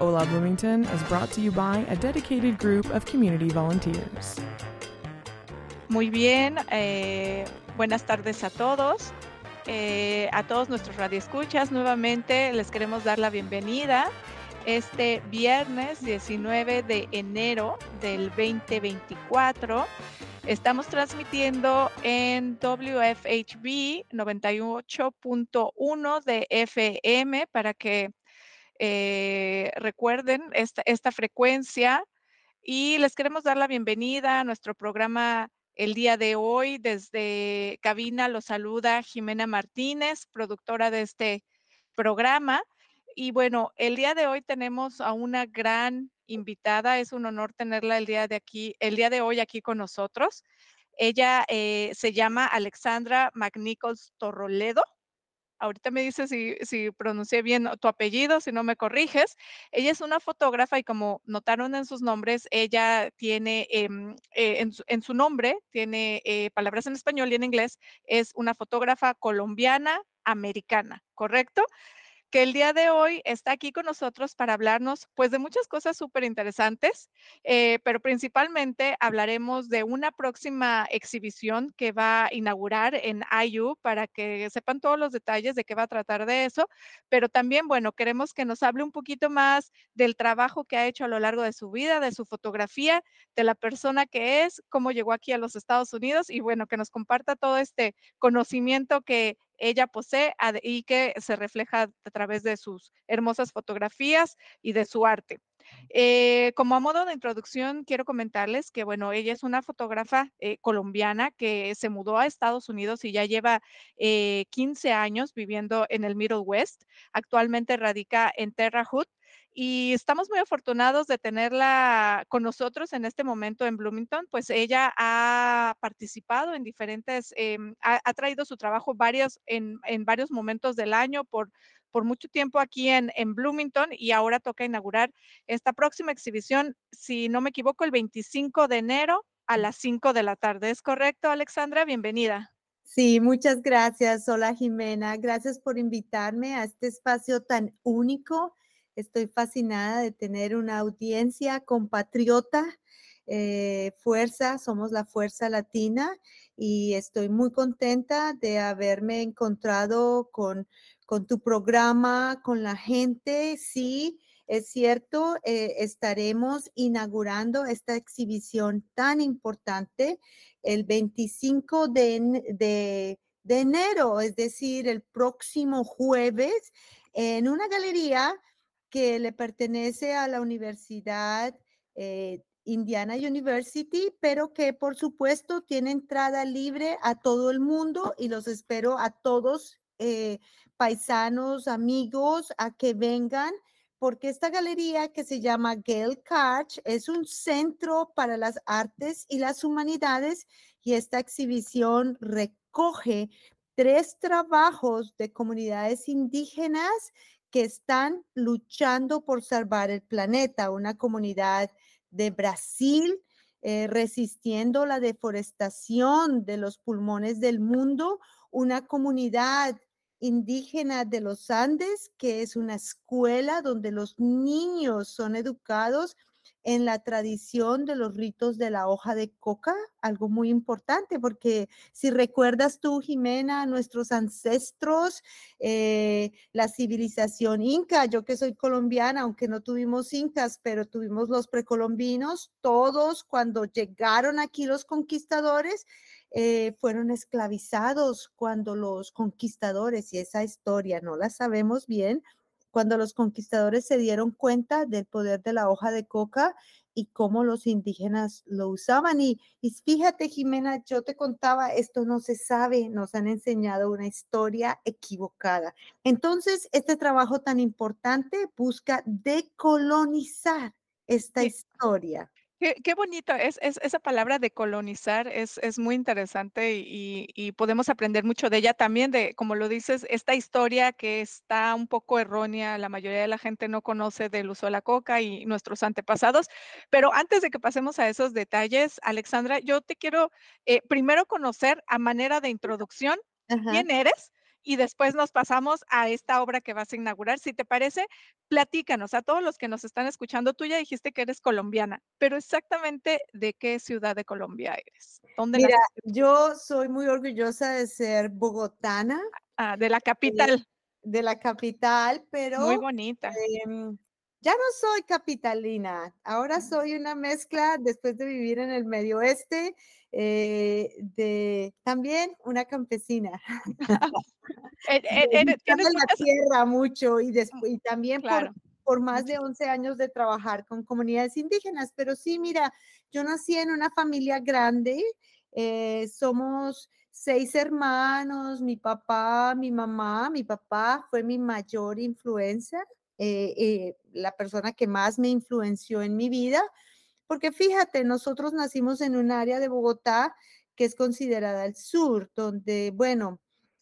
Hola Bloomington is brought to you by a dedicated group of community volunteers. Muy bien, eh, buenas tardes a todos. Eh, a todos nuestros radioescuchas, nuevamente les queremos dar la bienvenida este viernes 19 de enero del 2024. Estamos transmitiendo en WFHB 98.1 de FM para que eh, recuerden esta, frecuencia y les queremos dar la bienvenida a nuestro programa el día de hoy. Desde cabina los saluda Jimena Martínez, productora de este programa. Y bueno, el día de hoy tenemos a una gran invitada. Es un honor tenerla el día de aquí, el día de hoy aquí con nosotros. Ella eh, se llama Alexandra McNichols Torroledo. Ahorita me dice si, si pronuncié bien tu apellido, si no me corriges. Ella es una fotógrafa y como notaron en sus nombres, ella tiene em, eh, en, su, en, su, nombre, tiene eh, palabras en español y en inglés, es una fotógrafa colombiana americana, ¿correcto? Que el día de hoy está aquí con nosotros para hablarnos pues de muchas cosas súper interesantes, eh, pero principalmente hablaremos de una próxima exhibición que va a inaugurar en IU para que sepan todos los detalles de qué va a tratar de eso, pero también, bueno, queremos que nos hable un poquito más del trabajo que ha hecho a lo largo de su vida, de su fotografía, de la persona que es, cómo llegó aquí a los Estados Unidos y bueno, que nos comparta todo este conocimiento que ella posee y que se refleja a través de sus hermosas fotografías y de su arte. Eh, como a modo de introducción, quiero comentarles que, bueno, ella es una fotógrafa eh, colombiana que se mudó a Estados Unidos y ya lleva eh, 15 años viviendo en el Middle West. Actualmente radica en Terre Haute y estamos muy afortunados de tenerla con nosotros en este momento en Bloomington, pues ella ha participado en diferentes, ha, ha, traído su trabajo varios, en, en, varios momentos del año por, por mucho tiempo aquí en, en Bloomington y ahora toca inaugurar esta próxima exhibición, si no me equivoco, el 25 de enero a las 5 de la tarde. ¿Es correcto, Alexandra? Bienvenida. Sí, muchas gracias. Hola, Jimena. Gracias por invitarme a este espacio tan único Estoy fascinada de tener una audiencia compatriota. Eh, fuerza, somos la fuerza latina y estoy muy contenta de haberme encontrado con, con tu programa, con la gente. Sí, es cierto, eh, estaremos inaugurando esta exhibición tan importante el 25 de, de, de enero, es decir, el próximo jueves, en una galería que le pertenece a la Universidad eh, Indiana University, pero que por supuesto tiene entrada libre a todo el mundo y los espero a todos eh, paisanos, amigos, a que vengan, porque esta galería que se llama Gale Karch es un centro para las artes y las humanidades y esta exhibición recoge tres trabajos de comunidades indígenas que están luchando por salvar el planeta, una comunidad de Brasil eh, resistiendo la deforestación de los pulmones del mundo, una comunidad indígena de los Andes, que es una escuela donde los niños son educados en la tradición de los ritos de la hoja de coca, algo muy importante, porque si recuerdas tú, Jimena, nuestros ancestros, eh, la civilización inca, yo que soy colombiana, aunque no tuvimos incas, pero tuvimos los precolombinos, todos cuando llegaron aquí los conquistadores, eh, fueron esclavizados cuando los conquistadores, y esa historia no la sabemos bien, cuando los conquistadores se dieron cuenta del poder de la hoja de coca y cómo los indígenas lo usaban. Y, y, fíjate, Jimena, yo te contaba, esto no se sabe, nos han enseñado una historia equivocada. Entonces, este trabajo tan importante busca decolonizar esta historia. Qué, bonito, es, esa palabra de colonizar es, es muy interesante y, podemos aprender mucho de ella también, de, como lo dices, esta historia que está un poco errónea, la mayoría de la gente no conoce del uso de la coca y nuestros antepasados. Pero antes de que pasemos a esos detalles, Alexandra, yo te quiero eh, primero conocer a manera de introducción quién eres y después nos pasamos a esta obra que vas a inaugurar. Si te parece, platícanos a todos los que nos están escuchando. Tú ya dijiste que eres colombiana, pero exactamente de qué ciudad de Colombia eres. ¿Dónde Mira, yo soy muy orgullosa de ser bogotana. Ah, de la capital. De, la capital, pero... Muy bonita. Em, ya no soy capitalina, ahora soy una mezcla después de vivir en el medio oeste, eh, de también una campesina. Eh, eh, la tierra mucho y, después, y también por, por más de 11 años de trabajar con comunidades indígenas. Pero sí, mira, yo nací en una familia grande, somos seis hermanos, mi papá, mi mamá, mi papá fue mi mayor influencia eh, eh, la persona que más me influenció en mi vida, porque fíjate, nosotros nacimos en un área de Bogotá que es considerada el sur, donde, bueno,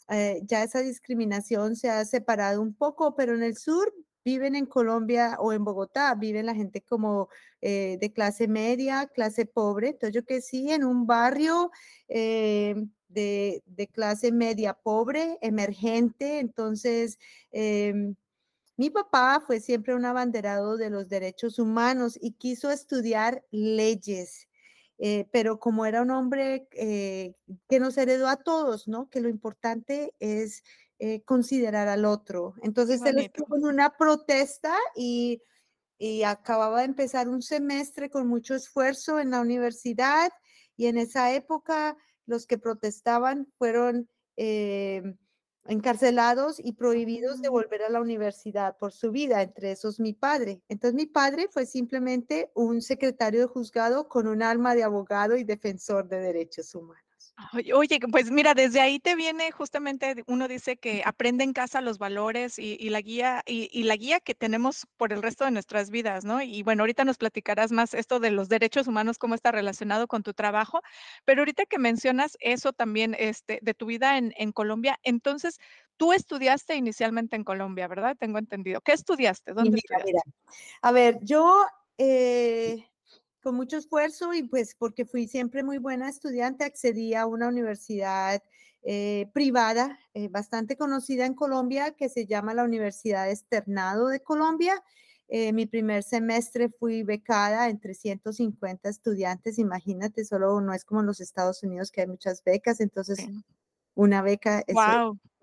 eh, ya esa discriminación se ha separado un poco, pero en el sur viven en Colombia o en Bogotá, viven la gente como de clase media, clase pobre. Entonces yo que sí, en un barrio de, de, clase media pobre, emergente, entonces em, mi papá fue siempre un abanderado de los derechos humanos y quiso estudiar leyes, eh, pero como era un hombre eh, que nos heredó a todos, ¿no? Que lo importante es eh, considerar al otro. Entonces él estuvo en una protesta y, y acababa de empezar un semestre con mucho esfuerzo en la universidad y en esa época los que protestaban fueron encarcelados y prohibidos de volver a la universidad por su vida, entre esos mi padre. Entonces mi padre fue simplemente un secretario de juzgado con un alma de abogado y defensor de derechos humanos. Oye, pues mira, desde ahí te viene justamente, uno dice que aprende en casa los valores y, la guía y, la guía que tenemos por el resto de nuestras vidas, ¿no? Y bueno, ahorita nos platicarás más esto de los derechos humanos, cómo está relacionado con tu trabajo, pero ahorita que mencionas eso también este, de tu vida en, Colombia, entonces tú estudiaste inicialmente en Colombia, ¿verdad? Tengo entendido. ¿Qué estudiaste? ¿Dónde estudiaste? A ver, yo eh, con mucho esfuerzo y pues porque fui siempre muy buena estudiante, accedí a una universidad eh, privada eh, bastante conocida en Colombia que se llama la Universidad Externado de Colombia. Eh, mi primer semestre fui becada entre 150 estudiantes, imagínate, solo no es como en los Estados Unidos que hay muchas becas, entonces una beca es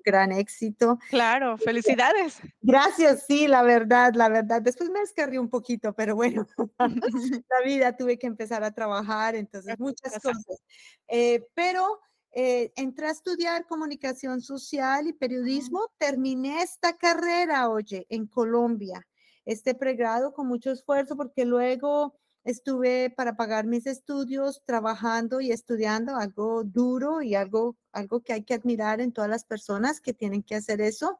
gran éxito. Claro, felicidades. Gracias, sí, la verdad, la verdad. Después me descargué un poquito, pero bueno, la vida tuve que empezar a trabajar, entonces muchas cosas. Eh, pero eh, entré a estudiar comunicación social y periodismo, terminé esta carrera, oye, en Colombia, este pregrado con mucho esfuerzo, porque luego estuve para pagar mis estudios trabajando y estudiando algo duro y algo, algo que hay que admirar en todas las personas que tienen que hacer eso.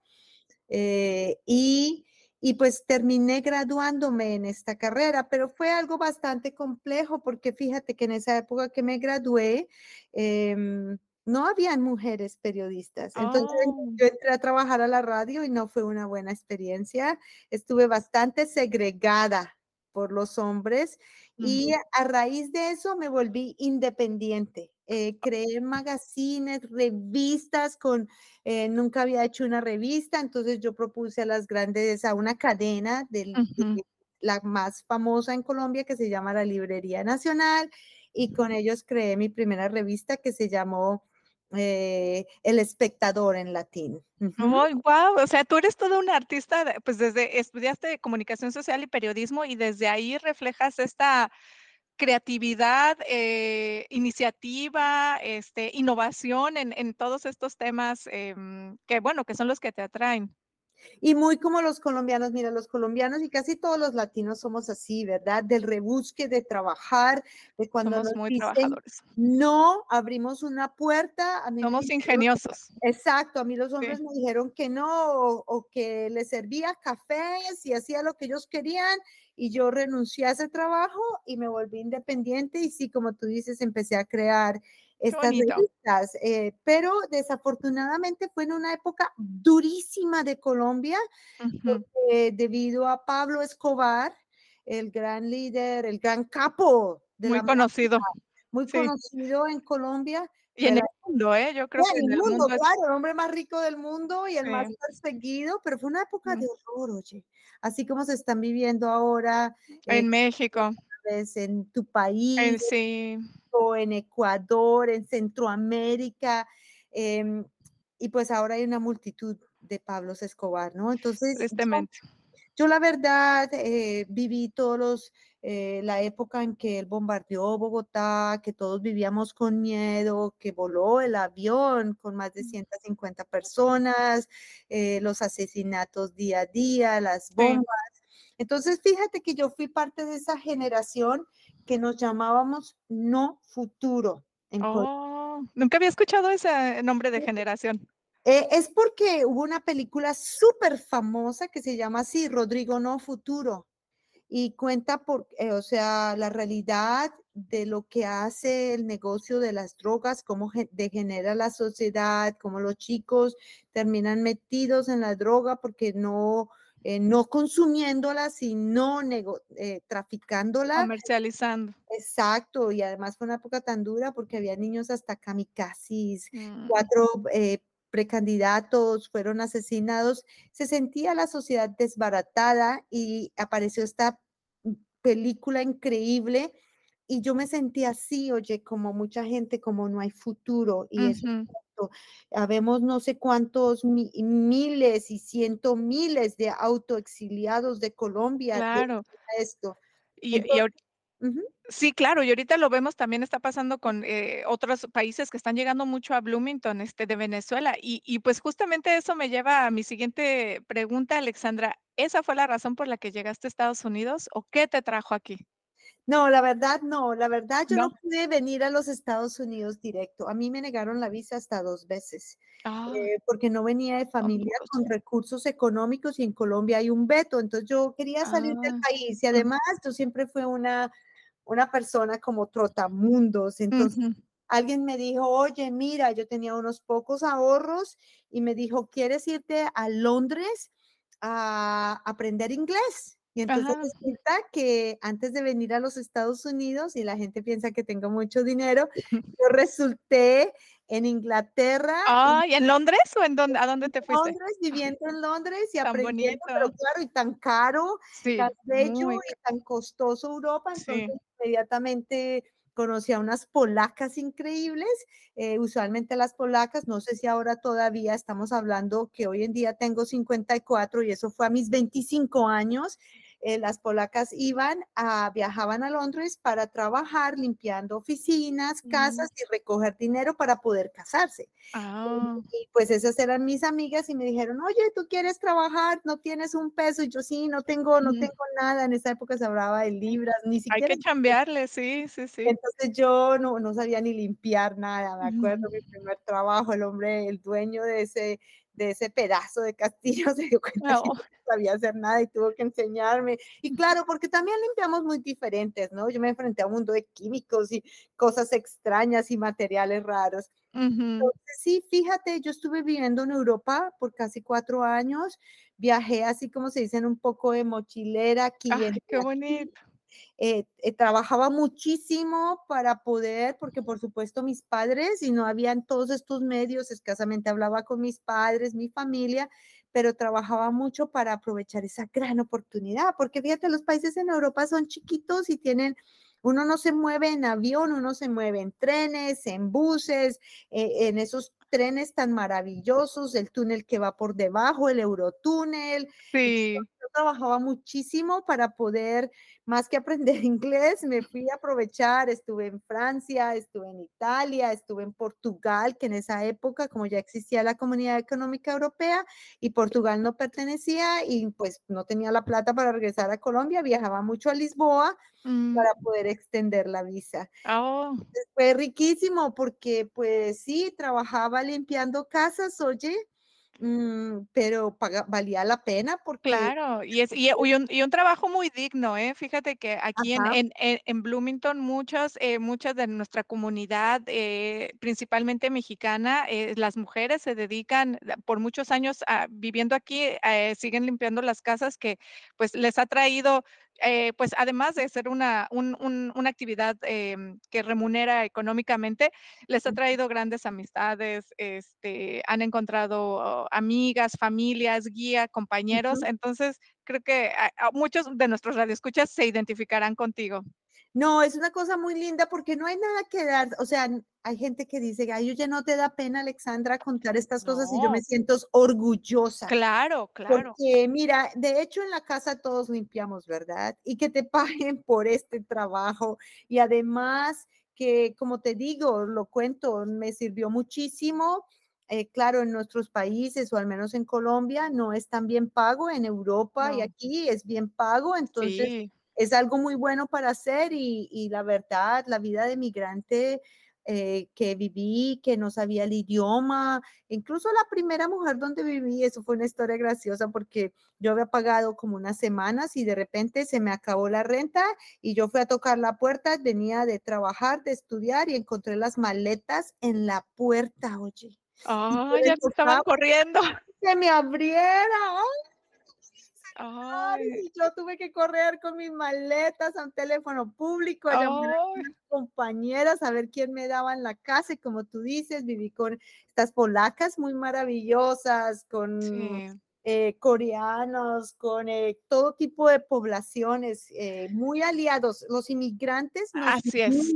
Eh, y, y, pues terminé graduándome en esta carrera, pero fue algo bastante complejo porque fíjate que en esa época que me gradué, em, no habían mujeres periodistas. Entonces oh. yo entré a trabajar a la radio y no fue una buena experiencia. Estuve bastante segregada por los hombres y a raíz de eso me volví independiente. Eh, creé magazines, revistas con, eh, nunca había hecho una revista, entonces yo propuse a las grandes, a una cadena de, la más famosa en Colombia que se llama la Librería Nacional y con ellos creé mi primera revista que se llamó eh, el espectador en latín. wow, o sea, tú eres toda una artista, pues desde estudiaste comunicación social y periodismo y desde ahí reflejas esta creatividad, eh, iniciativa, este, innovación en, todos estos temas em, que, bueno, que son los que te atraen. Y muy como los colombianos, mira, los colombianos y casi todos los latinos somos así, ¿verdad? Del rebusque, de trabajar, de cuando somos muy trabajadores. No, abrimos una puerta. A mí somos ingeniosos. exacto, a mí los hombres me dijeron que no, o, que les servía cafés y hacía lo que ellos querían, y yo renuncié a ese trabajo y me volví independiente y sí, como tú dices, empecé a crear estas revistas, eh, pero desafortunadamente fue en una época durísima de Colombia, debido a Pablo Escobar, el gran líder, el gran capo. De muy conocido. muy conocido en Colombia. Y en el mundo, ¿eh? Yo creo que en el mundo, claro, el hombre más rico del mundo y el más perseguido, pero fue una época de horror, oye. Así como se están viviendo ahora. En México. En tu país. En, sí en Ecuador, en Centroamérica, em, y pues ahora hay una multitud de Pablos Escobar, ¿no? Entonces, Yo, la verdad eh, viví todos los, eh, la época en que él bombardeó Bogotá, que todos vivíamos con miedo, que voló el avión con más de 150 personas, eh, los asesinatos día a día, las bombas. Entonces, fíjate que yo fui parte de esa generación que nos llamábamos No Futuro. oh, nunca había escuchado ese nombre de generación. Eh, es porque hubo una película súper famosa que se llama así, Rodrigo No Futuro, y cuenta por, eh, o sea, la realidad de lo que hace el negocio de las drogas, cómo degenera la sociedad, cómo los chicos terminan metidos en la droga porque no, eh, no consumiéndola, sino eh, traficándola. Comercializando. Exacto, y además fue una época tan dura porque había niños hasta kamikazes, mm. cuatro eh, precandidatos fueron asesinados. Se sentía la sociedad desbaratada y apareció esta película increíble y yo me sentía así, oye, como mucha gente, como no hay futuro y eso Habemos no sé cuántos miles y ciento miles de autoexiliados de Colombia. Claro. Esto. Y, Sí, claro, y ahorita lo vemos también está pasando con eh, otros países que están llegando mucho a Bloomington, este, de Venezuela. Y, y, pues justamente eso me lleva a mi siguiente pregunta, Alexandra. ¿Esa fue la razón por la que llegaste a Estados Unidos o qué te trajo aquí? No, la verdad no, la verdad yo no, pude venir a los Estados Unidos directo. A mí me negaron la visa hasta dos veces, ah. eh, porque no venía de familia con recursos económicos y en Colombia hay un veto, entonces yo quería salir del ah, país y además yo siempre fui una, una persona como trotamundos, entonces... Alguien me dijo, oye, mira, yo tenía unos pocos ahorros y me dijo, ¿quieres irte a Londres a aprender inglés? Y entonces resulta que antes de venir a los Estados Unidos, y la gente piensa que tengo mucho dinero, yo resulté en Inglaterra. Ah, ¿y en Londres o en dónde, a dónde te fuiste? Londres, viviendo en Londres y aprendiendo, pero claro, y tan caro, tan bello y tan costoso Europa, entonces inmediatamente conocí a unas polacas increíbles, eh, usualmente las polacas, no sé si ahora todavía estamos hablando que hoy en día tengo 54 y eso fue a mis 25 años, eh, las polacas iban a, viajaban a Londres para trabajar limpiando oficinas, casas y recoger dinero para poder casarse. Ah. Y, pues esas eran mis amigas y me dijeron, oye, ¿tú quieres trabajar? ¿No tienes un peso? Y yo sí, no tengo, no tengo nada. En esa época se hablaba de libras, ni siquiera. Hay que cambiarle, sí, sí, sí. Entonces yo no, no sabía ni limpiar nada, me acuerdo mi primer trabajo, el hombre, el dueño de ese de ese pedazo de castillo se dio cuenta que no sabía hacer nada y tuvo que enseñarme. Y claro, porque también limpiamos muy diferentes, ¿no? Yo me enfrenté a un mundo de químicos y cosas extrañas y materiales raros. Entonces, sí, fíjate, yo estuve viviendo en Europa por casi cuatro años, viajé así como se dicen un poco de mochilera aquí. qué bonito! Eh, eh, trabajaba muchísimo para poder, porque por supuesto mis padres, y no habían todos estos medios, escasamente hablaba con mis padres, mi familia, pero trabajaba mucho para aprovechar esa gran oportunidad, porque fíjate, los países en Europa son chiquitos y tienen uno no se mueve en avión, uno se mueve en trenes, en buses, eh, en esos trenes tan maravillosos, el túnel que va por debajo, el Eurotúnel. Sí trabajaba muchísimo para poder, más que aprender inglés, me fui a aprovechar, estuve en Francia, estuve en Italia, estuve en Portugal, que en esa época, como ya existía la Comunidad Económica Europea y Portugal no pertenecía y pues no tenía la plata para regresar a Colombia, viajaba mucho a Lisboa Mm, para poder extender la visa. oh, Fue riquísimo porque pues sí, trabajaba limpiando casas, oye, mm, pero paga- valía la pena porque... claro, y es y, y un, y un trabajo muy digno, ¿eh? Fíjate que aquí en, en, en- Bloomington muchas, eh, muchas de nuestra comunidad, eh, principalmente mexicana, eh, las mujeres se dedican la- por muchos años a- viviendo aquí, eh, siguen limpiando las casas que pues les ha traído, eh, pues además de ser una, un- un- una actividad em, que remunera económicamente, les ha traído grandes amistades, este, han encontrado amigas, familias, guía, compañeros. Entonces, creo que a- a muchos de nuestros radioescuchas se identificarán contigo. No, es una cosa muy linda porque no hay nada que dar, o sea, hay gente que dice, ay, oye, no te da pena, Alexandra, contar estas cosas y yo me siento orgullosa. Claro, claro. Porque mira, de hecho en la casa todos limpiamos, ¿verdad? Y que te paguen por este trabajo. Y además que, como te digo, lo cuento, me sirvió muchísimo. Eh, claro, en nuestros países o al menos en Colombia no es tan bien pago, en Europa y aquí es bien pago, entonces Sí, es algo muy bueno para hacer y, y la verdad, la vida de migrante eh, que viví, que no sabía el idioma, incluso la primera mujer donde viví, eso fue una historia graciosa porque yo había pagado como unas semanas y de repente se me acabó la renta y yo fui a tocar la puerta, venía de trabajar, de estudiar y encontré las maletas en la puerta, oye. Ah, le ya te estaban corriendo. que me abriera. ¡ay! Ay, Ay, yo tuve que correr con mis maletas a un teléfono público, a llamar a unas compañeras a ver quién me daba en la casa. Y como tú dices, viví con estas polacas muy maravillosas, con sí. Eh, coreanos, con eh, todo tipo de poblaciones, eh, muy aliados. Los inmigrantes nos Así es.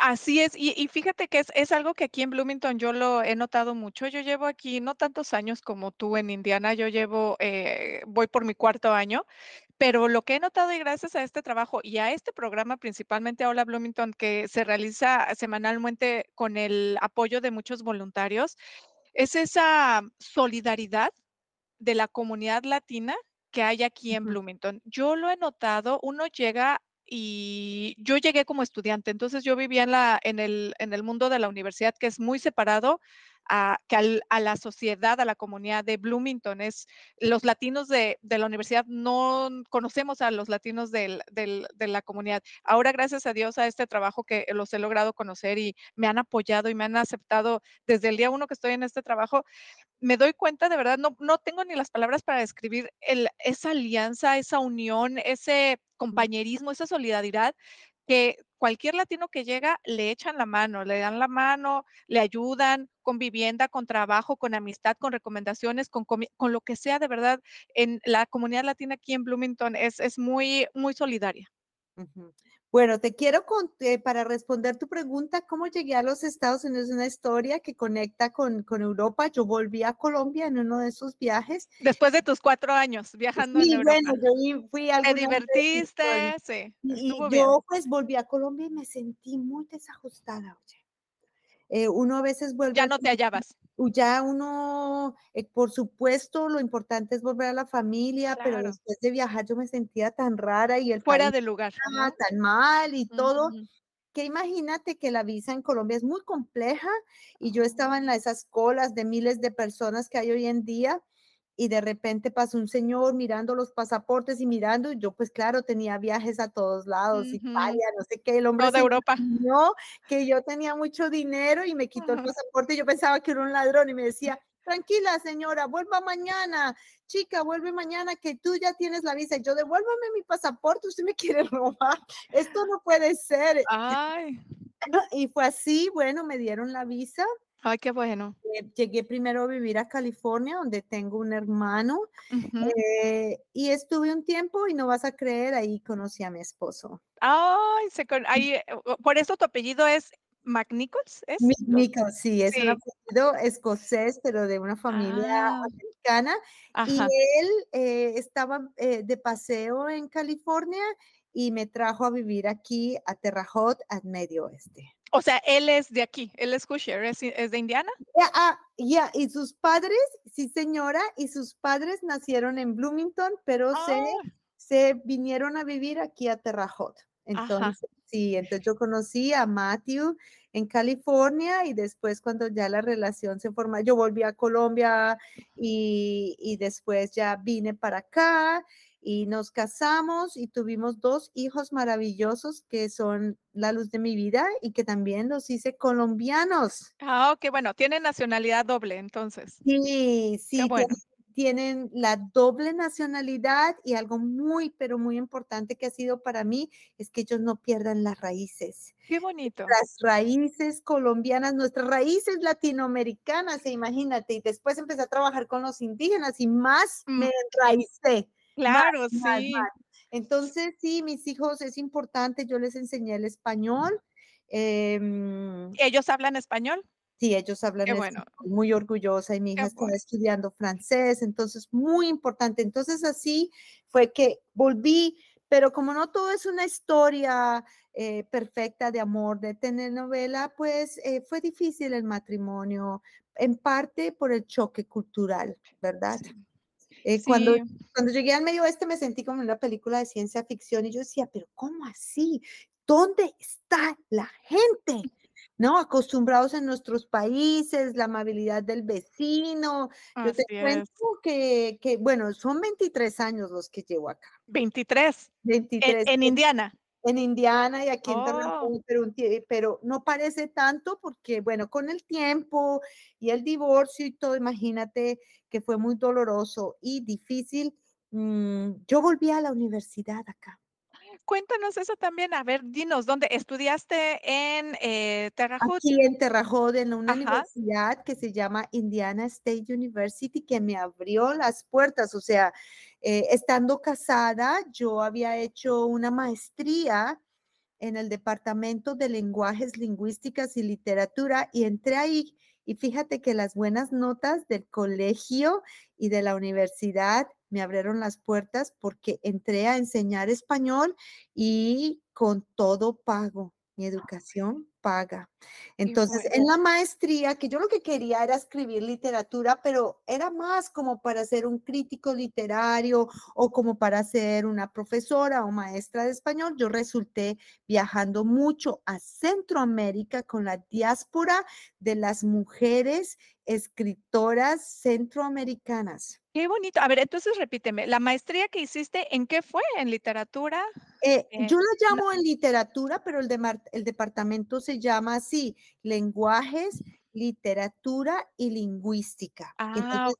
Así es, y, y fíjate que es, es algo que aquí en Bloomington yo lo he notado mucho. Yo llevo aquí no tantos años como tú en Indiana, yo llevo, eh, voy por mi cuarto año, pero lo que he notado y gracias a este trabajo y a este programa, principalmente Hola Bloomington, que se realiza semanalmente con el apoyo de muchos voluntarios, es esa solidaridad de la comunidad latina que hay aquí en. Bloomington. Yo lo he notado, uno llega y yo llegué como estudiante, entonces yo vivía en la en el en el mundo de la universidad, que es muy separado a que al a la sociedad, a la comunidad de Bloomington. Es los latinos de de la universidad no conocemos a los latinos del del de la comunidad. Ahora, gracias a Dios, a este trabajo que los he logrado conocer y me han apoyado y me han aceptado desde el día uno que estoy en este trabajo, me doy cuenta, de verdad, no, no tengo ni las palabras para describir el, esa alianza, esa unión, ese compañerismo, esa solidaridad que cualquier latino que llega le echan la mano, le dan la mano, le ayudan con vivienda, con trabajo, con amistad, con recomendaciones, con, con lo que sea, de verdad, en la comunidad latina aquí en Bloomington es, es muy, muy solidaria. Bueno, te quiero contar, para responder tu pregunta, ¿cómo llegué a los Estados Unidos? Es una historia que conecta con, con Europa. Yo volví a Colombia en uno de esos viajes. Después de tus cuatro años viajando en Sí, Europa, bueno, yo fui ¿te algunas veces divertiste? con- Sí, y bien. yo pues volví a Colombia y me sentí muy desajustada, oye. Eh, uno a veces vuelve Ya a no te hallabas. Ya uno, eh, por supuesto, lo importante es volver a la familia, pero Claro. después de viajar yo me sentía tan rara y el Fuera de lugar, estaba ¿no? tan mal y todo, Ujú. que imagínate que la visa en Colombia es muy compleja y yo estaba en la- esas colas de miles de personas que hay hoy en día y de repente pasó un señor mirando los pasaportes y mirando, yo pues claro, tenía viajes a todos lados. Italia, no sé qué, el hombre Toda se Europa. imaginó que yo tenía mucho dinero y me quitó el pasaporte y yo pensaba que era un ladrón y me decía, tranquila señora, vuelva mañana, chica, vuelve mañana que tú ya tienes la visa. Y yo, devuélvame mi pasaporte, usted me quiere robar, esto no puede ser. Ay, Y fue así, bueno, me dieron la visa. Ay, qué bueno. eh, Llegué primero a vivir a California, donde tengo un hermano, Ujú. eh, y estuve un tiempo y no vas a creer, ahí conocí a mi esposo. Ay, se con ahí, eh, por eso tu apellido es McNichols, ¿es? Mico, sí, es un Sí. apellido escocés, pero de una familia Ah, americana. Y él eh, estaba eh, de paseo en California y me trajo a vivir aquí a Terre Haute, al medio oeste. O sea, él es de aquí, él es Hoosier, ¿es, de Indiana? Ya, ah, ya, y sus padres, sí señora, y sus padres nacieron en Bloomington, pero se, ah. se vinieron a vivir aquí a Terre Haute. Entonces, sí, entonces yo conocí a Matthew en California y después cuando ya la relación se forma, yo volví a Colombia y, y después ya vine para acá y nos casamos y tuvimos dos hijos maravillosos que son la luz de mi vida y que también los hice colombianos. Ah, ok, bueno, tienen nacionalidad doble entonces. Sí, sí, tienen la doble nacionalidad y algo muy, pero muy importante que ha sido para mí es que ellos no pierdan las raíces. Qué bonito. Las raíces colombianas, nuestras raíces latinoamericanas, imagínate, y después empecé a trabajar con los indígenas y más me mm. enraicé Claro, sí. Entonces, sí, mis hijos es importante, yo les enseñé el español. Em, ¿Ellos hablan español? Sí, ellos hablan Qué bueno. muy orgullosa y mi hija está estudiando francés, entonces muy importante. Entonces así fue que volví, pero como no todo es una historia eh, perfecta de amor, de tener novela, pues eh, fue difícil el matrimonio, en parte por el choque cultural, ¿verdad? Eh, cuando, cuando llegué al medio oeste me sentí como en una película de ciencia ficción y yo decía, pero ¿cómo así? ¿Dónde está la gente? ¿no? Acostumbrados en nuestros países, la amabilidad del vecino. Yo te cuento que, que, bueno, son 23 años los que llevo acá. 23. 23. En, Indiana. En Indiana y aquí en oh. pero, pero no parece tanto porque, bueno, con el tiempo y el divorcio y todo, imagínate que fue muy doloroso y difícil. Mm, yo volví a la universidad acá cuéntanos eso también. A ver, dinos, ¿dónde estudiaste en eh? Aquí en Terre Haute, en una universidad que se llama Indiana State University, que me abrió las puertas. O sea, eh, estando casada, yo había hecho una maestría en el Departamento de Lenguajes, Lingüísticas y Literatura y entré ahí. Y fíjate que las buenas notas del colegio y de la universidad me abrieron las puertas porque entré a enseñar español y con todo pago. Mi educación paga. Entonces, en la maestría, que yo lo que quería era escribir literatura, pero era más como para ser un crítico literario o como para ser una profesora o maestra de español, yo resulté viajando mucho a Centroamérica con la diáspora de las mujeres escritoras centroamericanas. Qué bonito. A ver, entonces repíteme, la maestría que hiciste, ¿en qué fue? ¿En literatura? Eh, yo la llamo en literatura, pero el, el departamento se llama así, lenguajes, literatura y lingüística. Ah,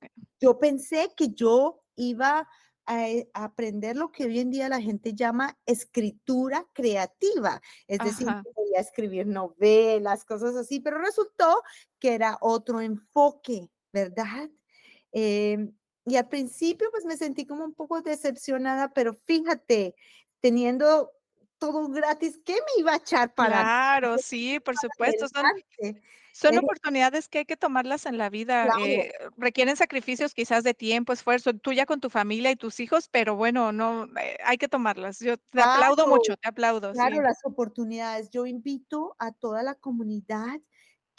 Yo pensé que yo iba a, aprender lo que hoy en día la gente llama escritura creativa, es decir, voy a escribir novelas, cosas así, pero resultó que era otro enfoque, ¿verdad? Em, y al principio pues me sentí como un poco decepcionada, pero fíjate, teniendo todo gratis, ¿qué me iba a echar para? Claro, sí, por supuesto. Son, oportunidades que hay que tomarlas en la vida. Eh, requieren sacrificios quizás de tiempo, esfuerzo, tuya con tu familia y tus hijos, pero bueno, no, eh, hay que tomarlas. Yo te aplaudo mucho, te aplaudo. Claro, las oportunidades. Yo invito a toda la comunidad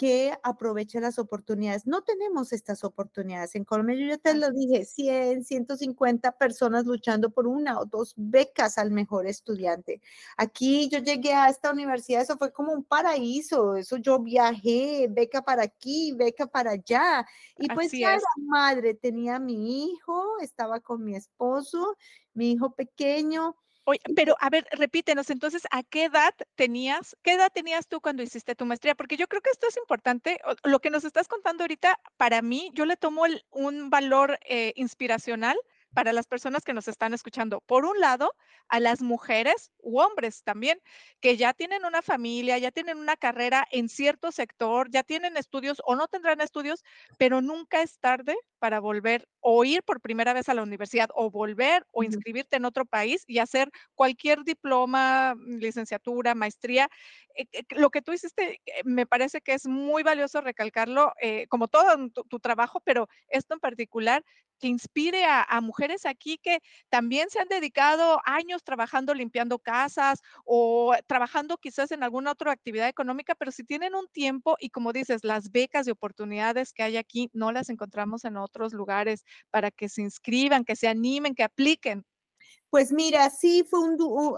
que aproveche las oportunidades. No tenemos estas oportunidades. En Colombia, yo ya te lo dije, 100, 150 personas luchando por una o dos becas al mejor estudiante. Aquí yo llegué a esta universidad, eso fue como un paraíso. Eso yo viajé, beca para aquí, beca para allá. Y pues ya era madre, tenía mi hijo, estaba con mi esposo, mi hijo pequeño Oye, pero a ver, repítenos entonces, ¿a qué edad tenías, qué edad tenías tú cuando hiciste tu maestría? Porque yo creo que esto es importante. Lo que nos estás contando ahorita, para mí, yo le tomo un valor eh, inspiracional para las personas que nos están escuchando. Por un lado, a las mujeres u hombres también, que ya tienen una familia, ya tienen una carrera en cierto sector, ya tienen estudios o no tendrán estudios, pero nunca es tarde para volver o ir por primera vez a la universidad o volver o inscribirte en otro país y hacer cualquier diploma, licenciatura, maestría. Eh, eh, lo que tú hiciste eh, me parece que es muy valioso recalcarlo, como todo tu, tu trabajo, pero esto en particular que inspire a, mujeres aquí que también se han dedicado años trabajando limpiando casas o trabajando quizás en alguna otra actividad económica, pero si tienen un tiempo y como dices, las becas y oportunidades que hay aquí no las encontramos en otros lugares para que se inscriban, que se animen, que apliquen. Pues mira, sí, fue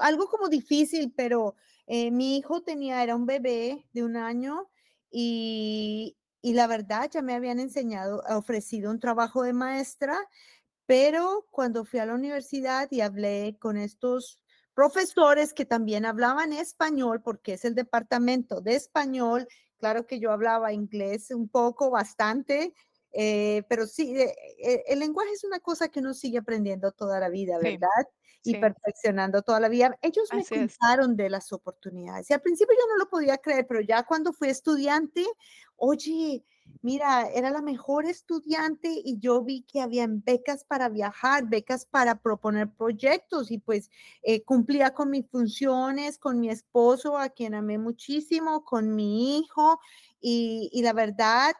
algo como difícil, pero eh, mi hijo tenía, era un bebé de un año y, y la verdad ya me habían enseñado, ofrecido un trabajo de maestra, pero cuando fui a la universidad y hablé con estos profesores que también hablaban español, porque es el departamento de español, claro que yo hablaba inglés un poco, bastante, eh, pero sí, eh, eh, el lenguaje es una cosa que uno sigue aprendiendo toda la vida, ¿verdad? Y perfeccionando toda la vida. Ellos me contaron de las oportunidades. Y al principio yo no lo podía creer, pero ya cuando fui estudiante, oye, mira, era la mejor estudiante y yo vi que habían becas para viajar, becas para proponer proyectos y pues cumplía con mis funciones, con mi esposo, a quien amé muchísimo, con mi hijo y, y la verdad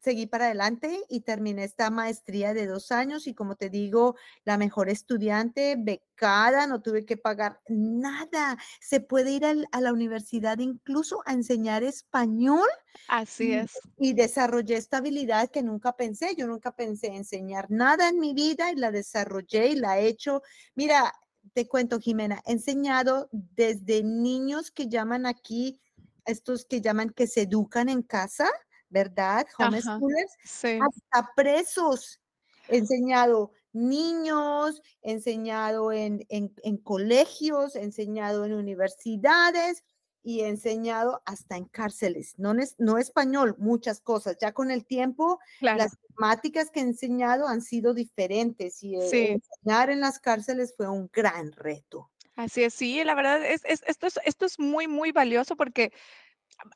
seguí para adelante y terminé esta maestría de dos años y como te digo, la mejor estudiante, becada, no tuve que pagar nada. Se puede ir a la universidad incluso a enseñar español. Así es. Y, desarrollé esta habilidad que nunca pensé. Yo nunca pensé enseñar nada en mi vida y la desarrollé y la he hecho. Mira, te cuento, Jimena, he enseñado desde niños que llaman aquí, estos que llaman que se educan en casa ¿verdad? Homeschoolers, hasta presos. He enseñado niños, he enseñado en, en, colegios, he enseñado en universidades y he enseñado hasta en cárceles. No, es, no español, muchas cosas. Ya con el tiempo, las temáticas que he enseñado han sido diferentes y eh, enseñar en las cárceles fue un gran reto. Así es, sí, la verdad es, es, esto, es, esto es muy, muy valioso porque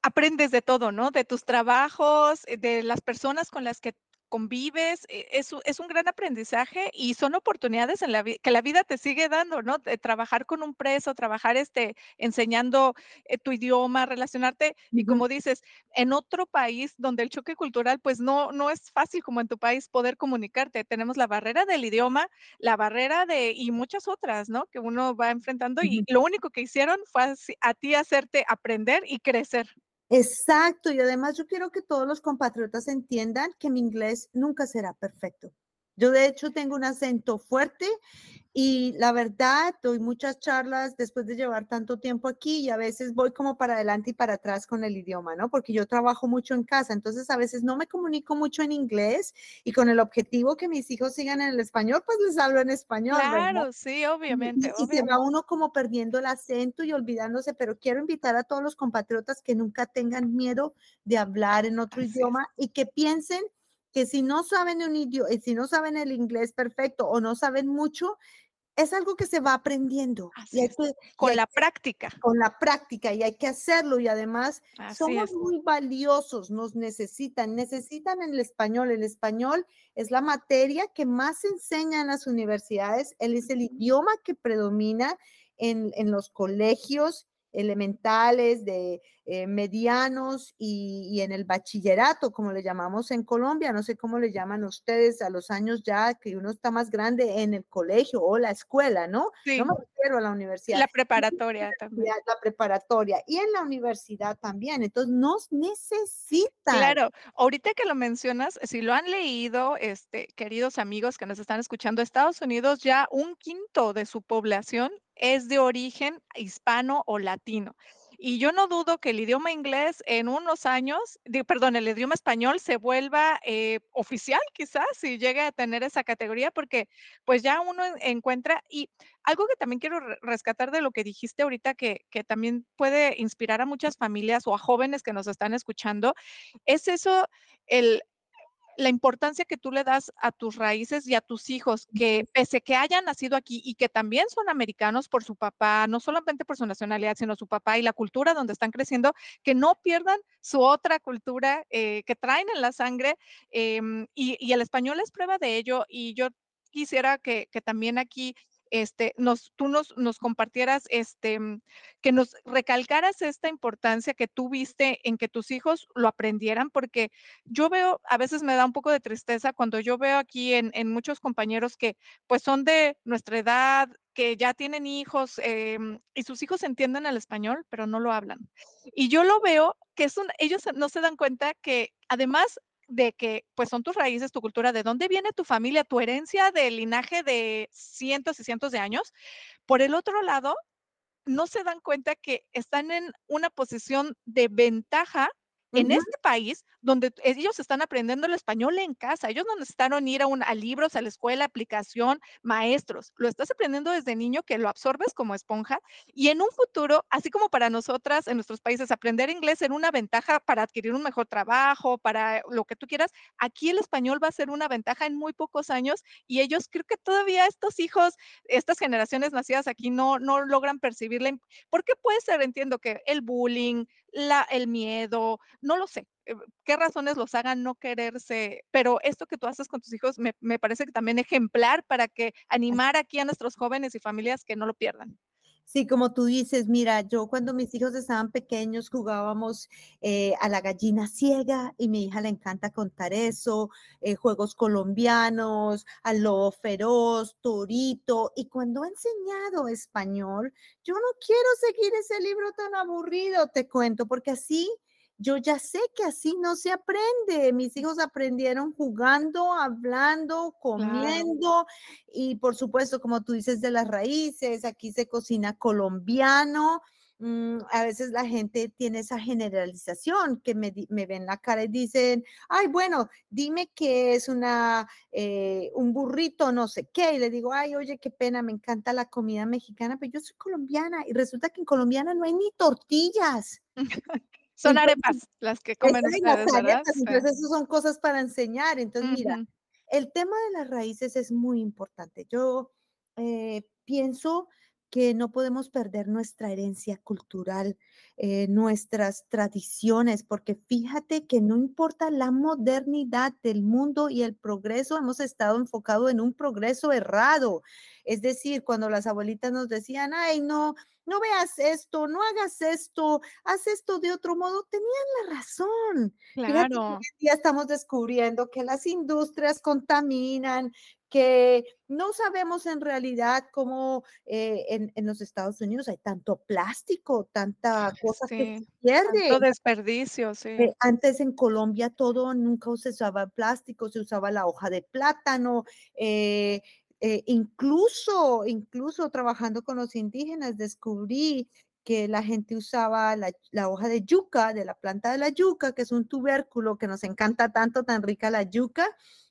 aprendes de todo, ¿no? De tus trabajos, eh, de las personas con las que convives, eh, es, es, un gran aprendizaje y son oportunidades en la que la vida te sigue dando, ¿no? De trabajar con un preso, trabajar este, enseñando eh, tu idioma, relacionarte y como dices, en otro país donde el choque cultural pues no, no es fácil como en tu país poder comunicarte. Tenemos la barrera del idioma, la barrera de y muchas otras, ¿no? Que uno va enfrentando y lo único que hicieron fue a ti hacerte aprender y crecer. Exacto, y además yo quiero que todos los compatriotas entiendan que mi inglés nunca será perfecto. Yo de hecho tengo un acento fuerte y la verdad doy muchas charlas después de llevar tanto tiempo aquí y a veces voy como para adelante y para atrás con el idioma, ¿no? Porque yo trabajo mucho en casa, entonces a veces no me comunico mucho en inglés y con el objetivo que mis hijos sigan en el español, pues les hablo en español. Claro, sí, obviamente. Y, se va uno como perdiendo el acento y olvidándose, pero quiero invitar a todos los compatriotas que nunca tengan miedo de hablar en otro idioma y que piensen que si no saben un idioma, eh, si no saben el inglés perfecto o no saben mucho, es algo que se va aprendiendo. con la práctica. Con la práctica y hay que hacerlo y además somos muy valiosos, nos necesitan, necesitan el español. El español es la materia que más se enseña en las universidades, él es el idioma que predomina en, en los colegios elementales, de eh, medianos y, en el bachillerato, como le llamamos en Colombia. No sé cómo le llaman ustedes a los años ya que uno está más grande en el colegio o la escuela, ¿no? Sí. No me refiero a la universidad. La preparatoria también. La preparatoria y en la universidad también. Entonces, nos necesitan. Claro, ahorita que lo mencionas, si lo han leído, este, queridos amigos que nos están escuchando, Estados Unidos ya un quinto de su población es de origen hispano o latino. Y yo no dudo que el idioma inglés en unos años, perdón, el idioma español se vuelva eh, oficial quizás si llegue a tener esa categoría, porque pues ya uno encuentra, y algo que también quiero rescatar de lo que dijiste ahorita, que, que también puede inspirar a muchas familias o a jóvenes que nos están escuchando, es eso, el, la importancia que tú le das a tus raíces y a tus hijos, que pese que hayan nacido aquí y que también son americanos por su papá, no solamente por su nacionalidad, sino su papá y la cultura donde están creciendo, que no pierdan su otra cultura eh, que traen en la sangre. Em, y, el español es prueba de ello. Y yo quisiera que, que también aquí este, nos, tú nos, nos compartieras, este, mm, que nos recalcaras esta importancia que tú viste en que tus hijos lo aprendieran, porque yo veo, a veces me da un poco de tristeza cuando yo veo aquí en, en muchos compañeros que pues son de nuestra edad, que ya tienen hijos em, y sus hijos entienden el español, pero no lo hablan. Y yo lo veo que es ellos no se dan cuenta que además de que pues son tus raíces, tu cultura, de dónde viene tu familia, tu herencia de linaje de cientos y cientos de años. Por el otro lado, no se dan cuenta que están en una posición de ventaja en este país, donde ellos están aprendiendo el español en casa, ellos no necesitaron ir a, un, a libros, a la escuela, aplicación, maestros, lo estás aprendiendo desde niño que lo absorbes como esponja y en un futuro, así como para nosotras en nuestros países, aprender inglés era una ventaja para adquirir un mejor trabajo, para lo que tú quieras, aquí el español va a ser una ventaja en muy pocos años y ellos creo que todavía estos hijos, estas generaciones nacidas aquí no, no logran percibirla, porque puede ser, entiendo que el bullying, la, el miedo, no lo sé, eh, qué razones los hagan no quererse, pero esto que tú haces con tus hijos me, me parece que también ejemplar para que animar aquí a nuestros jóvenes y familias que no lo pierdan. Sí, como tú dices, mira, yo cuando mis hijos estaban pequeños jugábamos eh, a la gallina ciega y mi hija le encanta contar eso, eh, juegos colombianos, al lobo feroz, torito, y cuando he enseñado español, yo no quiero seguir ese libro tan aburrido, te cuento, porque así yo ya sé que así no se aprende. Mis hijos aprendieron jugando, hablando, comiendo y por supuesto, como tú dices, de las raíces, aquí se cocina colombiano. Mm, a veces la gente tiene esa generalización que me, me, ven la cara y dicen, ay, bueno, dime que es una, eh, un burrito, no sé qué. Y le digo, ay, oye, qué pena, me encanta la comida mexicana, pero yo soy colombiana y resulta que en colombiana no hay ni tortillas. Son arepas las que comen ustedes, ¿verdad? Entonces, eso son cosas para enseñar. Entonces, mira, el tema de las raíces es muy importante. Yo eh, pienso que no podemos perder nuestra herencia cultural, eh, nuestras tradiciones, porque fíjate que no importa la modernidad del mundo y el progreso, hemos estado enfocados en un progreso errado. Es decir, cuando las abuelitas nos decían, ay, no, no veas esto, no hagas esto, haz esto de otro modo, tenían la razón. Claro. ya estamos descubriendo que las industrias contaminan, que no sabemos en realidad cómo eh, en, los Estados Unidos hay tanto plástico, tanta cosa que se pierde. Tanto desperdicio, sí. Eh, antes en Colombia todo nunca se usaba plástico, se usaba la hoja de plátano, eh, eh, incluso, incluso trabajando con los indígenas, descubrí que la gente usaba la, hoja de yuca, de la planta de la yuca, que es un tubérculo que nos encanta tanto, tan rica la yuca,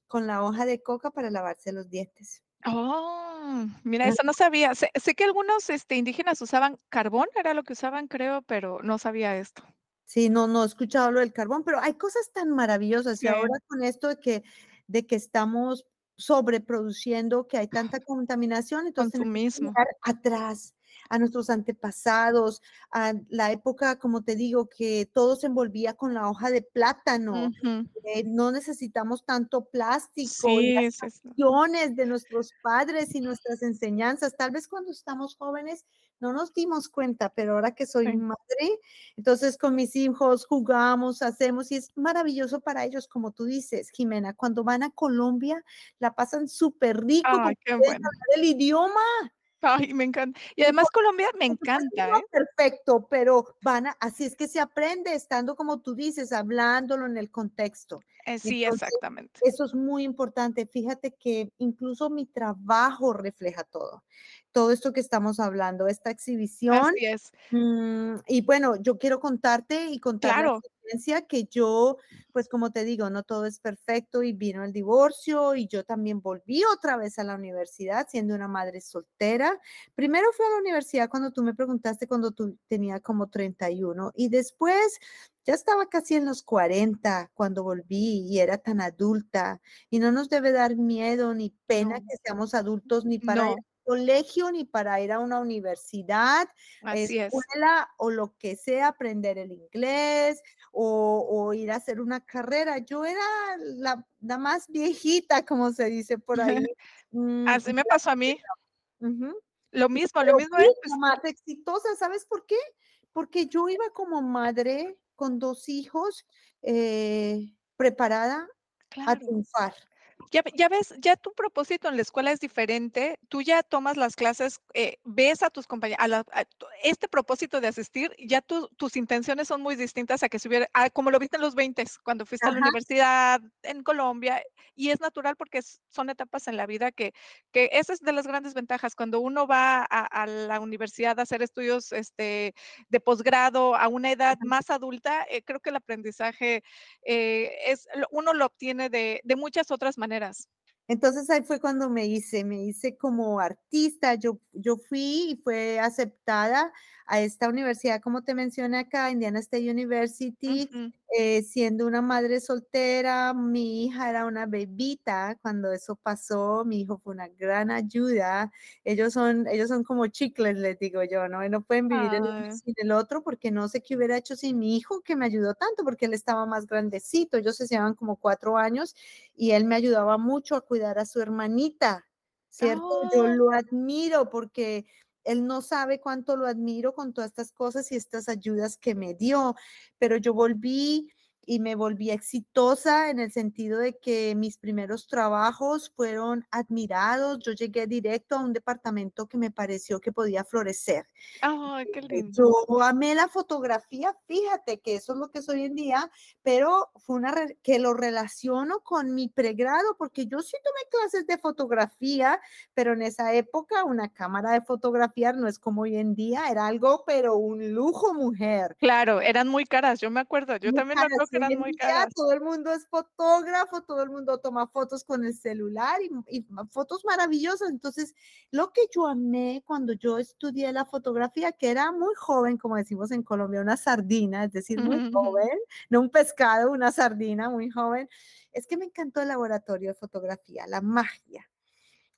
con la hoja de coca para lavarse los dientes. Oh, mira, eso no sabía. Sé, que algunos este, indígenas usaban carbón, era lo que usaban, creo, pero no sabía esto. Sí, no, no he escuchado lo del carbón, pero hay cosas tan maravillosas. Y ahora con esto de que, de que estamos sobreproduciendo, que hay tanta contaminación, entonces mismo atrás a nuestros antepasados, a la época, como te digo, que todo se envolvía con la hoja de plátano. Eh, no necesitamos tanto plástico, sí, las de nuestros padres y nuestras enseñanzas. Tal vez cuando estamos jóvenes no nos dimos cuenta, pero ahora que soy madre, entonces con mis hijos jugamos, hacemos y es maravilloso para ellos, como tú dices, Jimena, cuando van a Colombia la pasan súper rico, qué bueno. el idioma. Ay, me encanta. Y además Colombia me encanta. ¿eh? Perfecto, pero van a, así es que se aprende estando como tú dices, hablándolo en el contexto. Eh, sí, exactamente. Eso es muy importante. Fíjate que incluso mi trabajo refleja todo. Todo esto que estamos hablando, esta exhibición. Así es. Mm, y bueno, yo quiero contarte y contar claro que yo, pues como te digo, no todo es perfecto y vino el divorcio y yo también volví otra vez a la universidad siendo una madre soltera. Primero fui a la universidad cuando tú me preguntaste cuando tú tenía como 31 y después ya estaba casi en los 40 cuando volví y era tan adulta y no nos debe dar miedo ni pena que seamos adultos ni para colegio ni para ir a una universidad, escuela o lo que sea, aprender el inglés o, ir a hacer una carrera. Yo era la, más viejita, como se dice por ahí. Mm, Así me pasó a mí. Lo mismo, lo mismo. Es, más exitosa, ¿sabes por qué? Porque yo iba como madre con dos hijos eh, preparada a triunfar. Ya, ves, ya tu propósito en la escuela es diferente, tú ya tomas las clases, eh, ves a tus compañeros, este propósito de asistir, ya tus intenciones son muy distintas a que subiera, como lo viste en los 20, cuando fuiste a la universidad en Colombia, y es natural porque son etapas en la vida que, que esa es de las grandes ventajas, cuando uno va a, la universidad a hacer estudios este, de posgrado a una edad más adulta, eh, creo que el aprendizaje eh, es, uno lo obtiene de, de muchas otras maneras entonces ahí fue cuando me hice, me hice como artista, yo, yo fui y fue aceptada a esta universidad, como te mencioné acá, Indiana State University, eh, siendo una madre soltera, mi hija era una bebita cuando eso pasó, mi hijo fue una gran ayuda, ellos son, ellos son como chicles, les digo yo, ¿no? no pueden vivir el sin el otro porque no sé qué hubiera hecho sin mi hijo que me ayudó tanto porque él estaba más grandecito, ellos se llevaban como cuatro años y él me ayudaba mucho a cuidar a su hermanita, ¿cierto? Yo lo admiro porque él no sabe cuánto lo admiro con todas estas cosas y estas ayudas que me dio, pero yo volví y me volví exitosa en el sentido de que mis primeros trabajos fueron admirados. Yo llegué directo a un departamento que me pareció que podía florecer. ¡Ay, qué lindo! Yo amé la fotografía, fíjate que eso es lo que es hoy en día, pero fue una que lo relaciono con mi pregrado, porque yo sí tomé clases de fotografía, pero en esa época una cámara de fotografiar no es como hoy en día, era algo, pero un lujo, mujer. Claro, eran muy caras, yo me acuerdo, yo también me acuerdo todo el mundo es fotógrafo, todo el mundo toma fotos con el celular y, fotos maravillosas. Entonces, lo que yo amé cuando yo estudié la fotografía, que era muy joven, como decimos en Colombia, una sardina, es decir, muy joven, no un pescado, una sardina muy joven, es que me encantó el laboratorio de fotografía, la magia.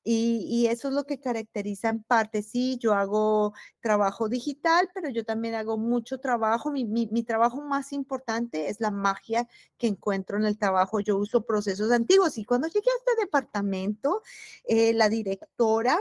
Y, eso es lo que caracteriza en parte, sí, yo hago trabajo digital, pero yo también hago mucho trabajo. Mi, mi, trabajo más importante es la magia que encuentro en el trabajo. Yo uso procesos antiguos y cuando llegué a este departamento, eh, la directora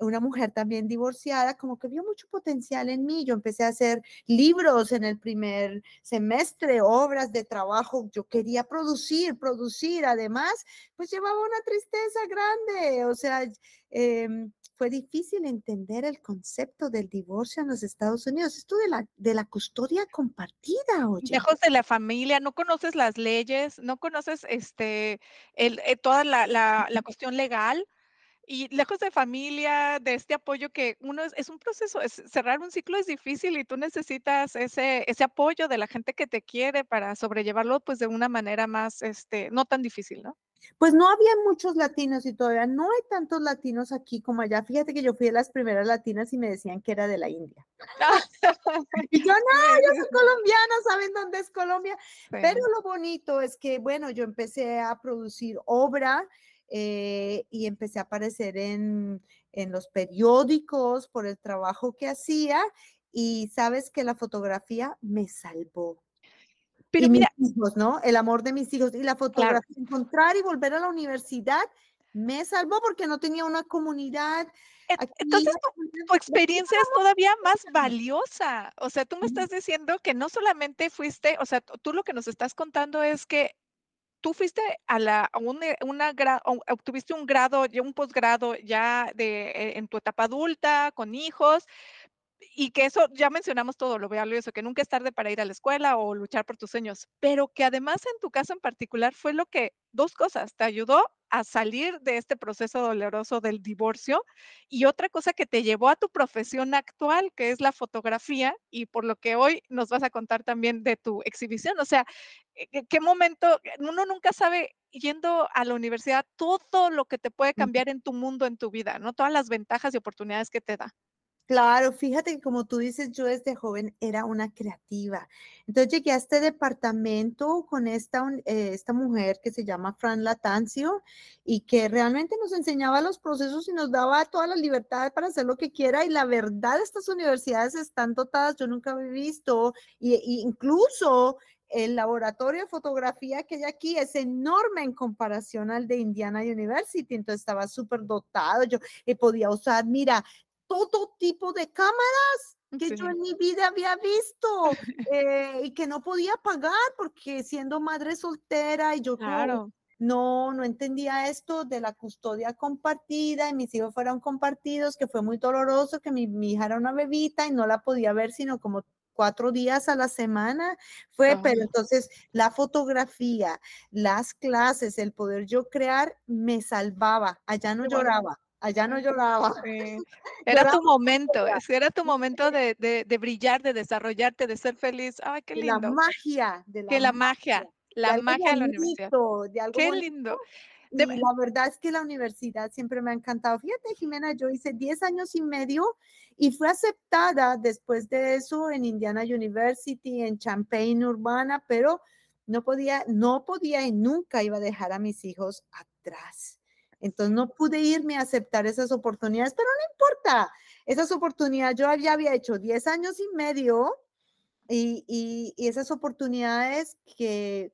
una mujer también divorciada, como que vio mucho potencial en mí. Yo empecé a hacer libros en el primer semestre, obras de trabajo. Yo quería producir, producir. Además, pues llevaba una tristeza grande. O sea, em, fue difícil entender el concepto del divorcio en los Estados Unidos. Esto de la, de la custodia compartida, oye. Lejos de la familia, no conoces las leyes, no conoces este, el, eh, toda la, la, la cuestión legal y lejos de familia, de este apoyo que uno es, un proceso, es, cerrar un ciclo es difícil y tú necesitas ese, ese apoyo de la gente que te quiere para sobrellevarlo pues de una manera más, este, no tan difícil, ¿no? Pues no había muchos latinos y todavía no hay tantos latinos aquí como allá. Fíjate que yo fui de las primeras latinas y me decían que era de la India. y yo no, yo soy colombiana, ¿saben dónde es Colombia? Pero lo bonito es que, bueno, yo empecé a producir obra eh, y empecé a aparecer en, en los periódicos por el trabajo que hacía y sabes que la fotografía me salvó. Pero y mira, mis hijos, ¿no? El amor de mis hijos y la fotografía, encontrar y volver a la universidad me salvó porque no tenía una comunidad. Entonces, tu, experiencia es todavía más valiosa. O sea, tú me estás diciendo que no solamente fuiste, o sea, tú lo que nos estás contando es que tú fuiste a la una, obtuviste un grado, un posgrado ya de eh, en tu etapa adulta, con hijos, y que eso ya mencionamos todo lo eso que nunca es tarde para ir a la escuela o luchar por tus sueños, pero que además en tu caso en particular fue lo que dos cosas, te ayudó a salir de este proceso doloroso del divorcio y otra cosa que te llevó a tu profesión actual, que es la fotografía y por lo que hoy nos vas a contar también de tu exhibición. O sea, eh, ¿qué momento? Uno nunca sabe yendo a la universidad todo lo que te puede cambiar en tu mundo, en tu vida, ¿no? Todas las ventajas y oportunidades que te da. Claro, fíjate que como tú dices, yo desde joven era una creativa. Entonces llegué a este departamento con esta, eh, esta mujer que se llama Fran Latancio y que realmente nos enseñaba los procesos y nos daba toda la libertad para hacer lo que quiera. Y la verdad, estas universidades están dotadas, yo nunca había visto, y, incluso el laboratorio de fotografía que hay aquí es enorme en comparación al de Indiana University, entonces estaba súper dotado, yo eh, podía usar, mira, todo tipo de cámaras que yo en mi vida había visto eh, y que no podía pagar porque siendo madre soltera y yo Claro. no, no entendía esto de la custodia compartida y mis hijos fueron compartidos, que fue muy doloroso, que mi, mi hija era una bebita y no la podía ver sino como cuatro días a la semana. Fue, pero Ay. entonces la fotografía, las clases, el poder yo crear me salvaba. Allá no Qué bueno. Allá no lloraba. Sí. Era tu momento, era tu momento de, de, de brillar, de desarrollarte, de ser feliz. Ay, qué de la lindo. magia, de Que la la magia, la magia de la universidad. bonito, de algo Qué bonito. lindo. De- la verdad es que la universidad siempre me ha encantado. Fíjate, Jimena, yo hice 10 años y medio y fui aceptada después de eso en Indiana University, en Champaign Urbana, pero no podía, no podía y nunca iba a dejar a mis hijos atrás. Entonces no pude irme a aceptar esas oportunidades, pero no importa. Esas oportunidades, yo ya había hecho 10 años y medio y, y- esas oportunidades que,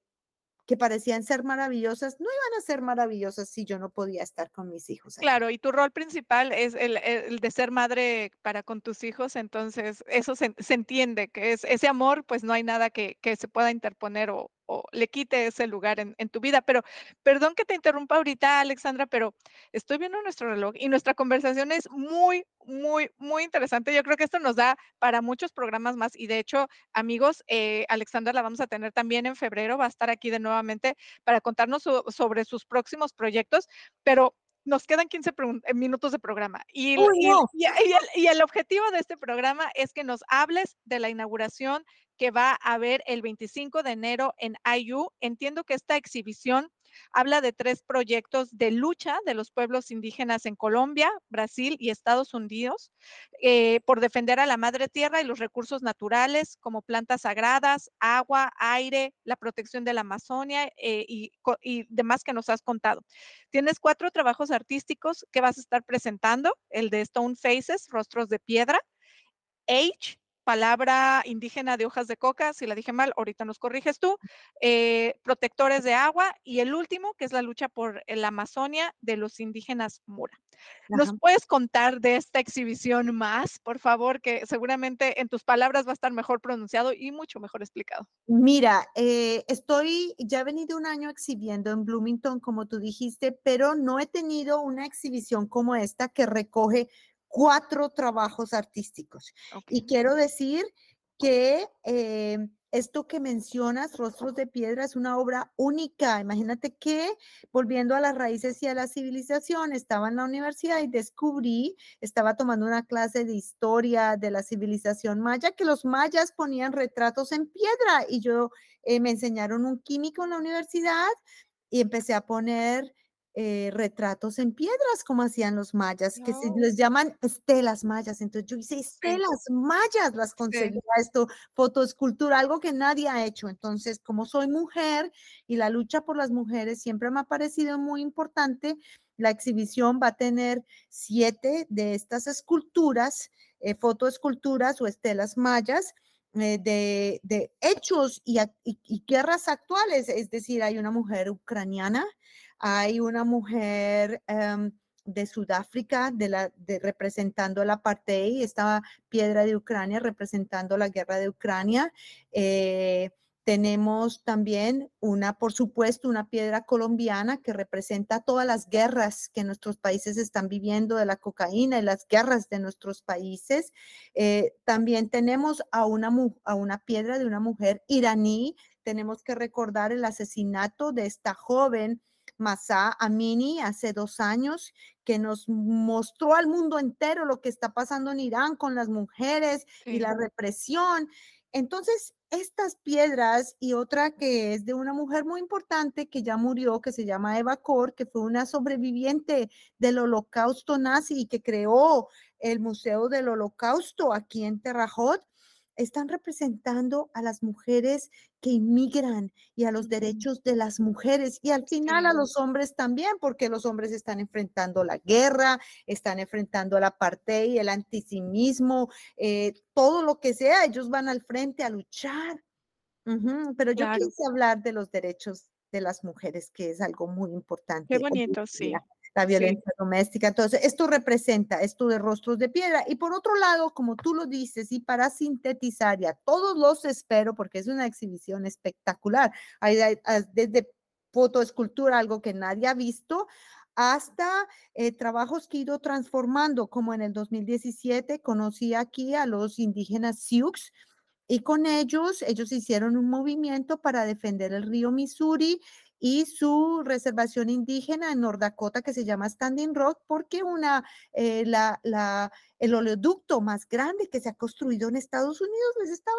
que parecían ser maravillosas, no iban a ser maravillosas si yo no podía estar con mis hijos. Claro, y tu rol principal es el, el de ser madre para con tus hijos, entonces eso se, se entiende, que es ese amor, pues no hay nada que, que se pueda interponer o, o le quite ese lugar en, en tu vida. Pero perdón que te interrumpa ahorita, Alexandra, pero estoy viendo nuestro reloj y nuestra conversación es muy, muy, muy interesante. Yo creo que esto nos da para muchos programas más y de hecho, amigos, eh, Alexandra la vamos a tener también en febrero, va a estar aquí de nuevamente para contarnos so- sobre sus próximos proyectos, pero nos quedan 15 pregun- eh, minutos de programa y, el- Uy, y el- no. y- y el, y el objetivo de este programa es que nos hables de la inauguración que va a haber el 25 de enero en IU. Entiendo que esta exhibición habla de tres proyectos de lucha de los pueblos indígenas en Colombia, Brasil y Estados Unidos eh, por defender a la madre tierra y los recursos naturales como plantas sagradas, agua, aire, la protección de la Amazonia eh, y, y demás que nos has contado. Tienes cuatro trabajos artísticos que vas a estar presentando, el de Stone Faces, Rostros de Piedra, Age, palabra indígena de hojas de coca, si la dije mal, ahorita nos corriges tú, eh, protectores de agua y el último, que es la lucha por la Amazonia de los indígenas Mura. ¿Nos puedes contar de esta exhibición más, por favor? Que seguramente en tus palabras va a estar mejor pronunciado y mucho mejor explicado. Mira, eh, estoy, ya he venido un año exhibiendo en Bloomington, como tú dijiste, pero no he tenido una exhibición como esta que recoge cuatro trabajos artísticos. Y quiero decir que eh, esto que mencionas, Rostros de Piedra, es una obra única. Imagínate que, volviendo a las raíces y a la civilización, estaba en la universidad y descubrí, estaba tomando una clase de historia de la civilización maya, que los mayas ponían retratos en piedra y yo eh, me enseñaron un químico en la universidad y empecé a poner eh, retratos en piedras como hacían los mayas, que se les llaman estelas mayas. Entonces yo hice estelas mayas, las conseguí a esto, fotoescultura, algo que nadie ha hecho. Entonces, como soy mujer y la lucha por las mujeres siempre me ha parecido muy importante, la exhibición va a tener siete de estas esculturas, eh, fotoesculturas o estelas mayas. eh, de, de hechos y, y- y guerras actuales, es decir, hay una mujer ucraniana, hay una mujer em, de Sudáfrica de la, de, representando el apartheid, esta piedra de Ucrania representando la guerra de Ucrania. Eh, tenemos también una, por supuesto, una piedra colombiana que representa todas las guerras que nuestros países están viviendo de la cocaína y las guerras de nuestros países. Eh, también tenemos a una, a una piedra de una mujer iraní. Tenemos que recordar el asesinato de esta joven Masa Amini hace dos años, que nos mostró al mundo entero lo que está pasando en Irán con las mujeres y la represión. Entonces, estas piedras y otra que es de una mujer muy importante que ya murió, que se llama Eva Kor, que fue una sobreviviente del holocausto nazi y que creó el Museo del Holocausto aquí en Terre Haute, están representando a las mujeres que inmigran y a los derechos de las mujeres y al final a los hombres también, porque los hombres están enfrentando la guerra, están enfrentando el apartheid, el antisemitismo, eh, todo lo que sea, ellos van al frente a luchar pero yo quise hablar de los derechos de las mujeres, que es algo muy importante. Qué bonito, sí. La violencia doméstica. Entonces, esto representa esto de rostros de piedra. Y por otro lado, como tú lo dices, y para sintetizar, ya todos los espero, porque es una exhibición espectacular. Hay, desde fotoescultura, algo que nadie ha visto, hasta eh, trabajos que he ido transformando, como en el 2017 conocí aquí a los indígenas Sioux, y con ellos, ellos hicieron un movimiento para defender el río Missouri y su reservación indígena en North Dakota que se llama Standing Rock porque una, eh, la, la, el oleoducto más grande que se ha construido en Estados Unidos les estaba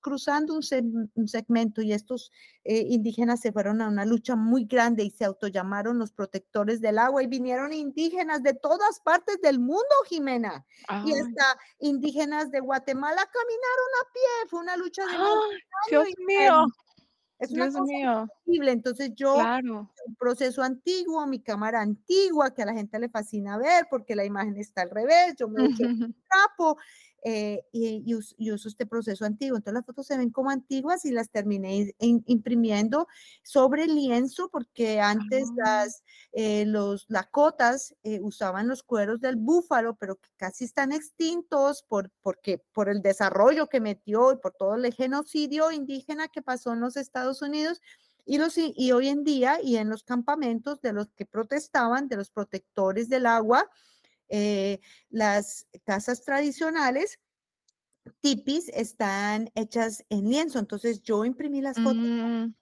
cruzando un, un, segmento y estos eh, indígenas se fueron a una lucha muy grande y se autollamaron los protectores del agua y vinieron indígenas de todas partes del mundo, Jimena. Y hasta indígenas de Guatemala caminaron a pie, fue una lucha de... Dios mío! Es una cosa increíble. Entonces yo, un proceso antiguo, mi cámara antigua, que a la gente le fascina ver porque la imagen está al revés, yo me echo un trapo eh, y, uso, este proceso antiguo. Entonces las fotos se ven como antiguas y las terminé imprimiendo sobre lienzo porque antes ah. las eh, los lacotas eh, usaban los cueros del búfalo, pero que casi están extintos por, porque, por el desarrollo que metió y por todo el genocidio indígena que pasó en los Estados Unidos. Y, los, y hoy en día, y en los campamentos de los que protestaban, de los protectores del agua, eh, las casas tradicionales tipis están hechas en lienzo, entonces yo imprimí las fotos mm.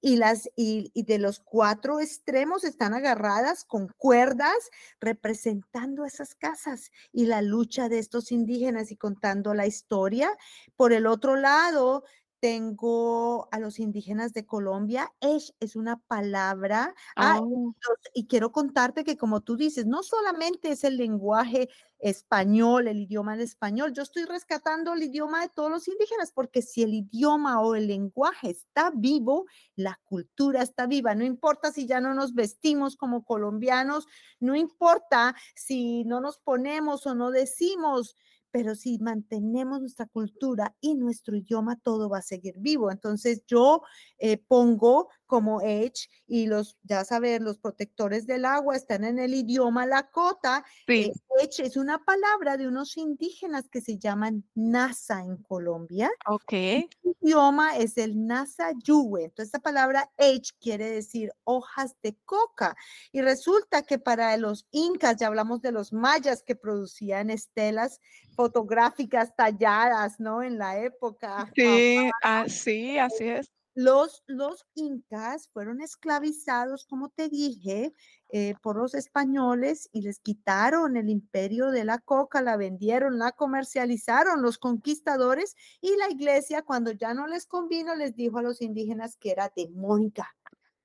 y las y, y, de los cuatro extremos están agarradas con cuerdas representando esas casas y la lucha de estos indígenas y contando la historia. Por el otro lado, tengo a los indígenas de Colombia. Esh es una palabra. Ah, oh. y quiero contarte que como tú dices, no solamente es el lenguaje español, el idioma del español, yo estoy rescatando el idioma de todos los indígenas, porque si el idioma o el lenguaje está vivo, la cultura está viva. No importa si ya no nos vestimos como colombianos, no importa si no nos ponemos o no decimos pero si mantenemos nuestra cultura y nuestro idioma, todo va a seguir vivo. Entonces yo eh, pongo como Edge y los, ya saber, los protectores del agua están en el idioma Lakota. Sí. Eh, Edge es una palabra de unos indígenas que se llaman Nasa en Colombia. Ok. El idioma es el Nasa Yuwe. Entonces, esta palabra Edge quiere decir hojas de coca. Y resulta que para los incas, ya hablamos de los mayas que producían estelas fotográficas talladas, ¿no? En la época. Sí, así, así es. Los, los incas fueron esclavizados, como te dije, eh, por los españoles y les quitaron el imperio de la coca, la vendieron, la comercializaron los conquistadores y la iglesia cuando ya no les convino les dijo a los indígenas que era demónica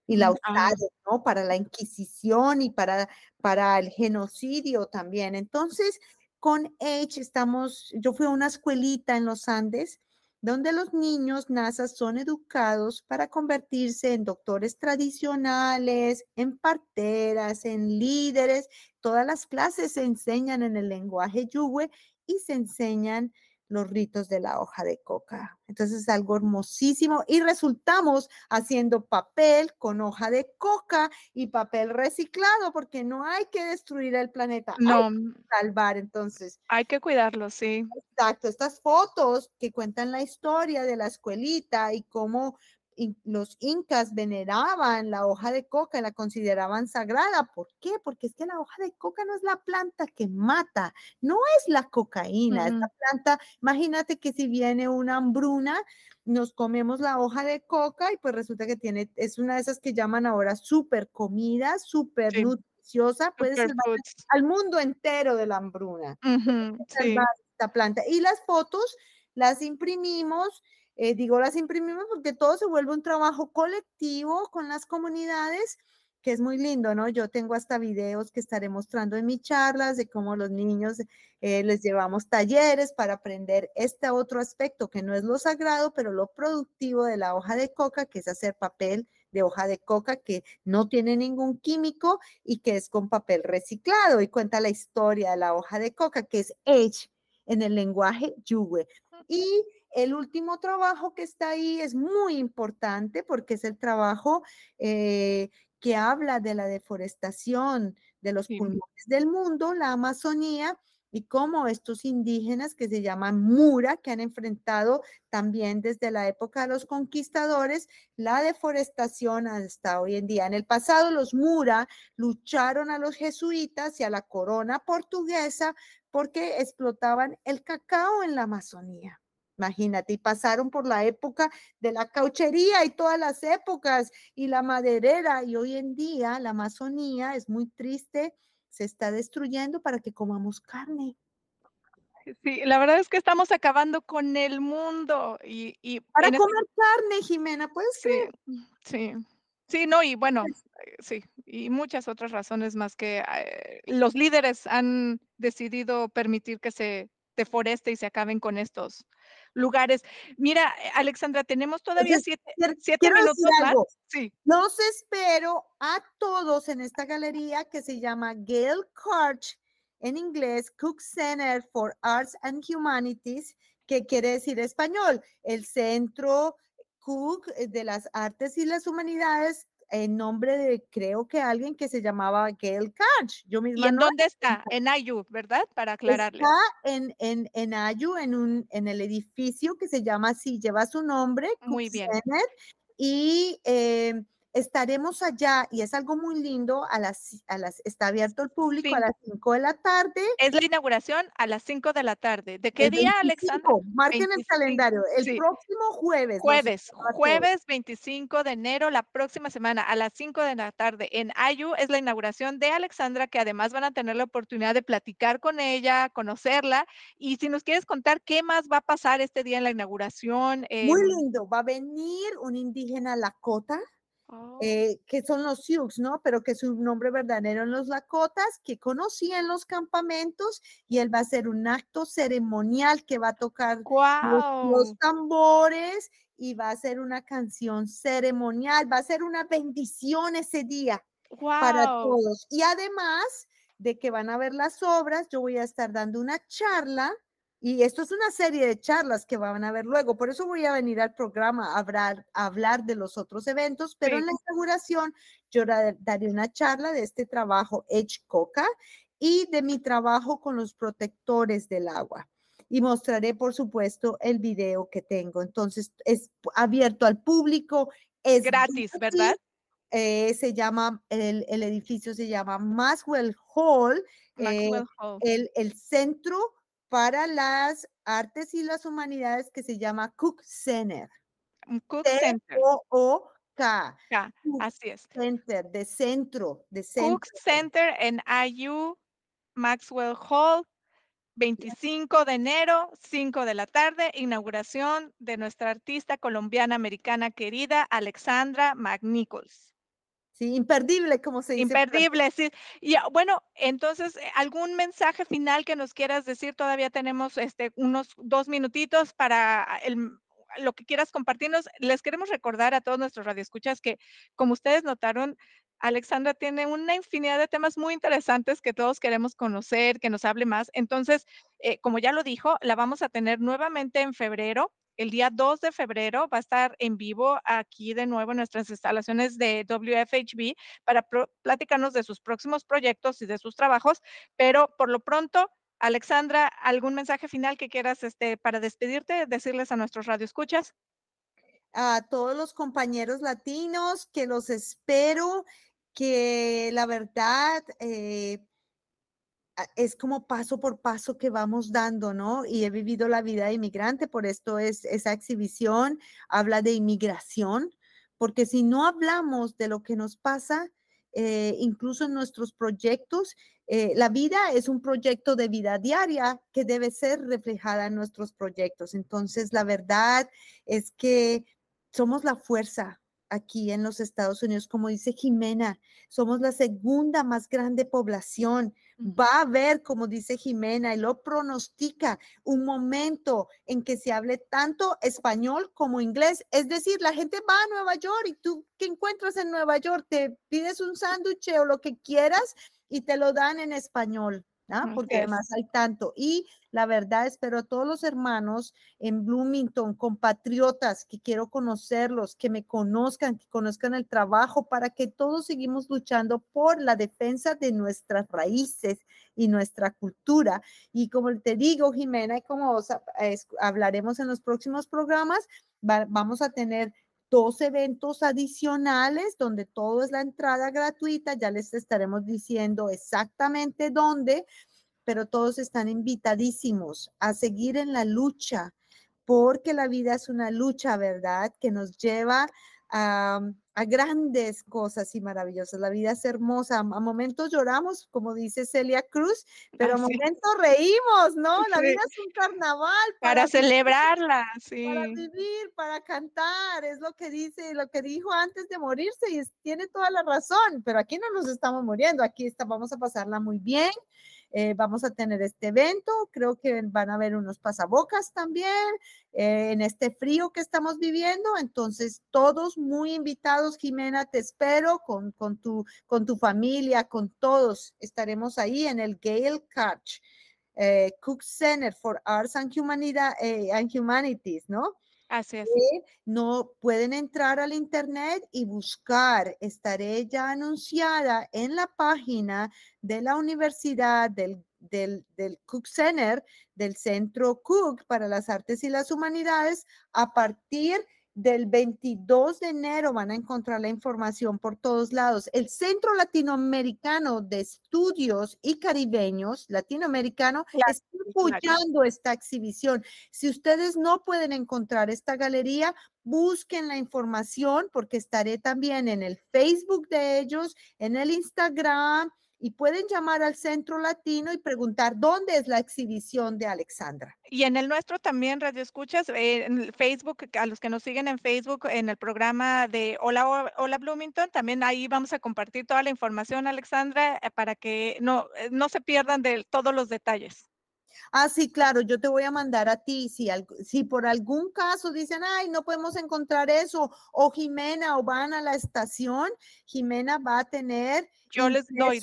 y la mm, ah. usaron, ¿no? Para la Inquisición y para, para el genocidio también. Entonces, con H estamos, yo fui a una escuelita en los Andes donde los niños NASA son educados para convertirse en doctores tradicionales, en parteras, en líderes. Todas las clases se enseñan en el lenguaje yuwe y se enseñan los ritos de la hoja de coca. Entonces es algo hermosísimo y resultamos haciendo papel con hoja de coca y papel reciclado porque no hay que destruir el planeta, no. hay que salvar entonces. Hay que cuidarlo, sí. Exacto, estas fotos que cuentan la historia de la escuelita y cómo los incas veneraban la hoja de coca y la consideraban sagrada. ¿Por qué? Porque es que la hoja de coca no es la planta que mata, no es la cocaína, es la planta, imagínate que si viene una hambruna, nos comemos la hoja de coca y pues resulta que tiene, es una de esas que llaman ahora super comida, súper nutriciosa, puede ser al mundo entero de la hambruna. Esta planta. Y las fotos las imprimimos eh, digo, las imprimimos porque todo se vuelve un trabajo colectivo con las comunidades, que es muy lindo, ¿no? Yo tengo hasta videos que estaré mostrando en mis charlas de cómo los niños eh, les llevamos talleres para aprender este otro aspecto que no es lo sagrado, pero lo productivo de la hoja de coca, que es hacer papel de hoja de coca que no tiene ningún químico y que es con papel reciclado y cuenta la historia de la hoja de coca, que es H en el lenguaje yuwe. Y el último trabajo que está ahí es muy importante porque es el trabajo eh, que habla de la deforestación de los pulmones del mundo, la Amazonía, y cómo estos indígenas que se llaman Mura, que han enfrentado también desde la época de los conquistadores la deforestación hasta hoy en día. En el pasado los Mura lucharon a los jesuitas y a la corona portuguesa porque explotaban el cacao en la Amazonía. Imagínate, y pasaron por la época de la cauchería y todas las épocas y la maderera y hoy en día la Amazonía es muy triste se está destruyendo para que comamos carne. Sí, la verdad es que estamos acabando con el mundo y, y para comer carne, Jimena, pues sí, sí, sí, no y bueno, eh, sí y muchas otras razones más que eh, los líderes han decidido permitir que se deforeste y se acaben con estos lugares. Mira, eh, Alexandra, tenemos todavía siete, minutos más. Sí. Los espero a todos en esta galería que se llama Gail Karch, en inglés, Cook Center for Arts and Humanities, que quiere decir español, el Centro Cook de las Artes y las Humanidades en nombre de, creo que alguien que se llamaba Gail Catch. Yo misma ¿Y en dónde está? En Ayu, ¿verdad? Para aclararle. Está en, en, en Ayu, en, un, en el edificio que se llama así, lleva su nombre. Muy bien. y eh, estaremos allá y es algo muy lindo, a las, a las, está abierto al público a las 5 de la tarde. Es la inauguración a las 5 de la tarde. ¿De qué día, Alexandra? Marquen el calendario, el próximo jueves. Jueves, jueves 25 de enero, la próxima semana a las 5 de la tarde en Ayu es la inauguración de Alexandra, que además van a tener la oportunidad de platicar con ella, conocerla. Y si nos quieres contar qué más va a pasar este día en la inauguración. Muy lindo, va a venir un indígena Lakota Oh. Eh, que son los Sioux, ¿no? Pero que su nombre verdadero en los Lakotas, que conocí en los campamentos, y él va a hacer un acto ceremonial que va a tocar los, tambores y va a hacer una canción ceremonial, va a ser una bendición ese día para todos. Y además de que van a ver las obras, yo voy a estar dando una charla y esto es una serie de charlas que van a ver luego. Por eso voy a venir al programa a hablar, hablar de los otros eventos, pero en la inauguración yo daré una charla de este trabajo Edge Coca y de mi trabajo con los protectores del agua. Y mostraré, por supuesto, el video que tengo. Entonces, es abierto al público. Es gratis, ¿verdad? Eh, se llama, el, edificio se llama Maxwell Hall, eh, Hall. El, el centro para las artes y las humanidades que se llama Cook Center. Cook Center. O K. así es. Center, de centro, de centro. Cook Center en IU Maxwell Hall, 25 de enero, 5 de la tarde, inauguración de nuestra artista colombiana americana querida Alexandra McNichols. Sí, imperdible, como se dice. Imperdible, sí. Y ah, bueno, entonces, eh, ¿algún mensaje final que nos quieras decir? Todavía tenemos este, unos dos minutitos para ah, el, lo que quieras compartirnos. Les queremos recordar a todos nuestros radioescuchas que, como ustedes notaron, Alexandra tiene una infinidad de temas muy interesantes que todos queremos conocer, que nos hable más. Entonces, eh, como ya lo dijo, la vamos a tener nuevamente en febrero el día 2 de febrero va a estar en vivo aquí de nuevo en nuestras instalaciones de WFHB para platicarnos de sus próximos proyectos y de sus trabajos, pero por lo pronto, Alexandra, ¿algún mensaje final que quieras este, para despedirte, decirles a nuestros radioescuchas? A todos los compañeros latinos que los espero, que la verdad... Eh, es como paso por paso que vamos dando, ¿no? Y he vivido la vida de inmigrante, por esto es esa exhibición, habla de inmigración, porque si no hablamos de lo que nos pasa, eh, incluso en nuestros proyectos, eh, la vida es un proyecto de vida diaria que debe ser reflejada en nuestros proyectos. Entonces, la verdad es que somos la fuerza aquí en los Estados Unidos, como dice Jimena, somos la segunda más grande población. Va a haber, como dice Jimena, y lo pronostica, un momento en que se hable tanto español como inglés. Es decir, la gente va a Nueva York y tú, ¿qué encuentras en Nueva York? Te pides un sándwich o lo que quieras y te lo dan en español. ¿Ah? porque además hay tanto. Y la verdad, espero a todos los hermanos en Bloomington, compatriotas, que quiero conocerlos, que me conozcan, que conozcan el trabajo, para que todos seguimos luchando por la defensa de nuestras raíces y nuestra cultura. Y como te digo, Jimena, y como hablaremos en los próximos programas, vamos a tener dos eventos adicionales donde todo es la entrada gratuita. Ya les estaremos diciendo exactamente dónde, pero todos están invitadísimos a seguir en la lucha, porque la vida es una lucha, ¿verdad? Que nos lleva a, grandes cosas y maravillosas. La vida es hermosa. A momentos lloramos, como dice Celia Cruz, pero a momentos reímos, ¿no? La vida es un carnaval. Para, celebrarla, sí. Para vivir, para cantar, es lo que dice, lo que dijo antes de morirse y tiene toda la razón, pero aquí no nos estamos muriendo, aquí está, vamos a pasarla muy bien. Eh, vamos a tener este evento, creo que van a haber unos pasabocas también eh, en este frío que estamos viviendo, entonces todos muy invitados, Jimena, te espero con, con, tu, con tu familia, con todos, estaremos ahí en el Gale Catch. Eh, Cook Center for Arts and, and Humanities, ¿no? Así es. no pueden entrar al internet y buscar. Estaré ya anunciada en la página de la universidad del, del, del Cook Center, del Centro Cook para las Artes y las Humanidades, a partir del 22 de enero van a encontrar la información por todos lados. El Centro Latinoamericano de Estudios y Caribeños, latinoamericano, está apoyando esta exhibición. Si ustedes no pueden encontrar esta galería, busquen la información porque estaré también en el Facebook de ellos, en el Instagram, y pueden llamar al Centro Latino y preguntar dónde es la exhibición de Alexandra. Y en el nuestro también, Radio Escuchas, en Facebook, a los que nos siguen en Facebook, en el programa de Hola, Hola Bloomington, también ahí vamos a compartir toda la información, Alexandra, eh, para que no, eh, no se pierdan de todos los detalles. Ah, sí, claro, yo te voy a mandar a ti. Si, si por algún caso dicen, ay, no podemos encontrar eso, o Jimena, o van a la estación, Jimena va a tener. Yo les doy.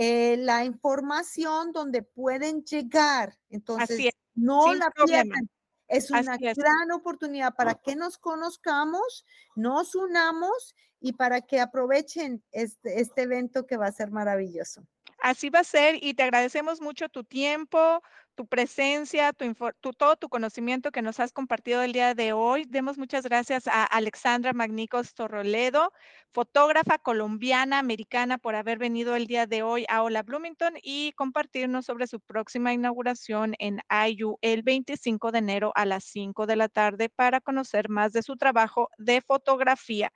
Eh, la información donde pueden llegar. Entonces, no la pierdan. Es una gran oportunidad para que nos conozcamos, nos unamos y para que aprovechen este, este evento que va a ser maravilloso. Así va a ser y te agradecemos mucho tu tiempo, tu presencia, tu, todo tu conocimiento que nos has compartido el día de hoy. Demos muchas gracias a Alexandra Magnicos Torroledo, fotógrafa colombiana, americana, por haber venido el día de hoy a Hola Bloomington y compartirnos sobre su próxima inauguración en IU el 25 de enero a las 5 de la tarde para conocer más de su trabajo de fotografía.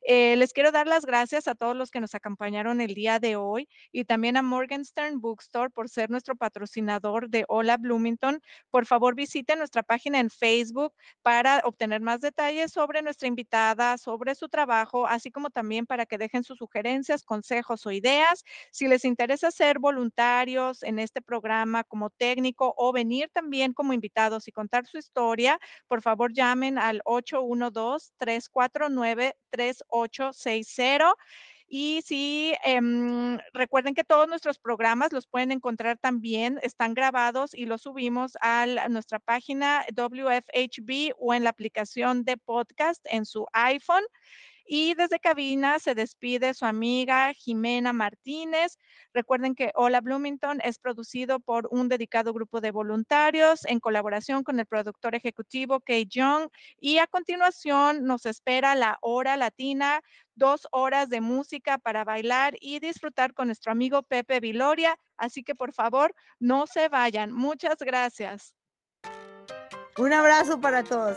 Eh, les quiero dar las gracias a todos los que nos acompañaron el día de hoy y también a Morgenstern Bookstore por ser nuestro patrocinador de Hola Bloomington, por favor visite nuestra página en Facebook para obtener más detalles sobre nuestra invitada, sobre su trabajo, así como también para que dejen sus sugerencias, consejos o ideas. Si les interesa ser voluntarios en este programa como técnico o venir también como invitados y contar su historia, por favor llamen al 812-349-3860. Y sí, em, recuerden que todos nuestros programas los pueden encontrar también, están grabados y los subimos a, nuestra página WFHB o en la aplicación de podcast en su iPhone. Y desde cabina se despide su amiga Jimena Martínez. Recuerden que Hola Bloomington es producido por un dedicado grupo de voluntarios en colaboración con el productor ejecutivo Kay Young. Y a continuación nos espera la hora latina, dos horas de música para bailar y disfrutar con nuestro amigo Pepe Viloria. Así que por favor, no se vayan. Muchas gracias. Un abrazo para todos.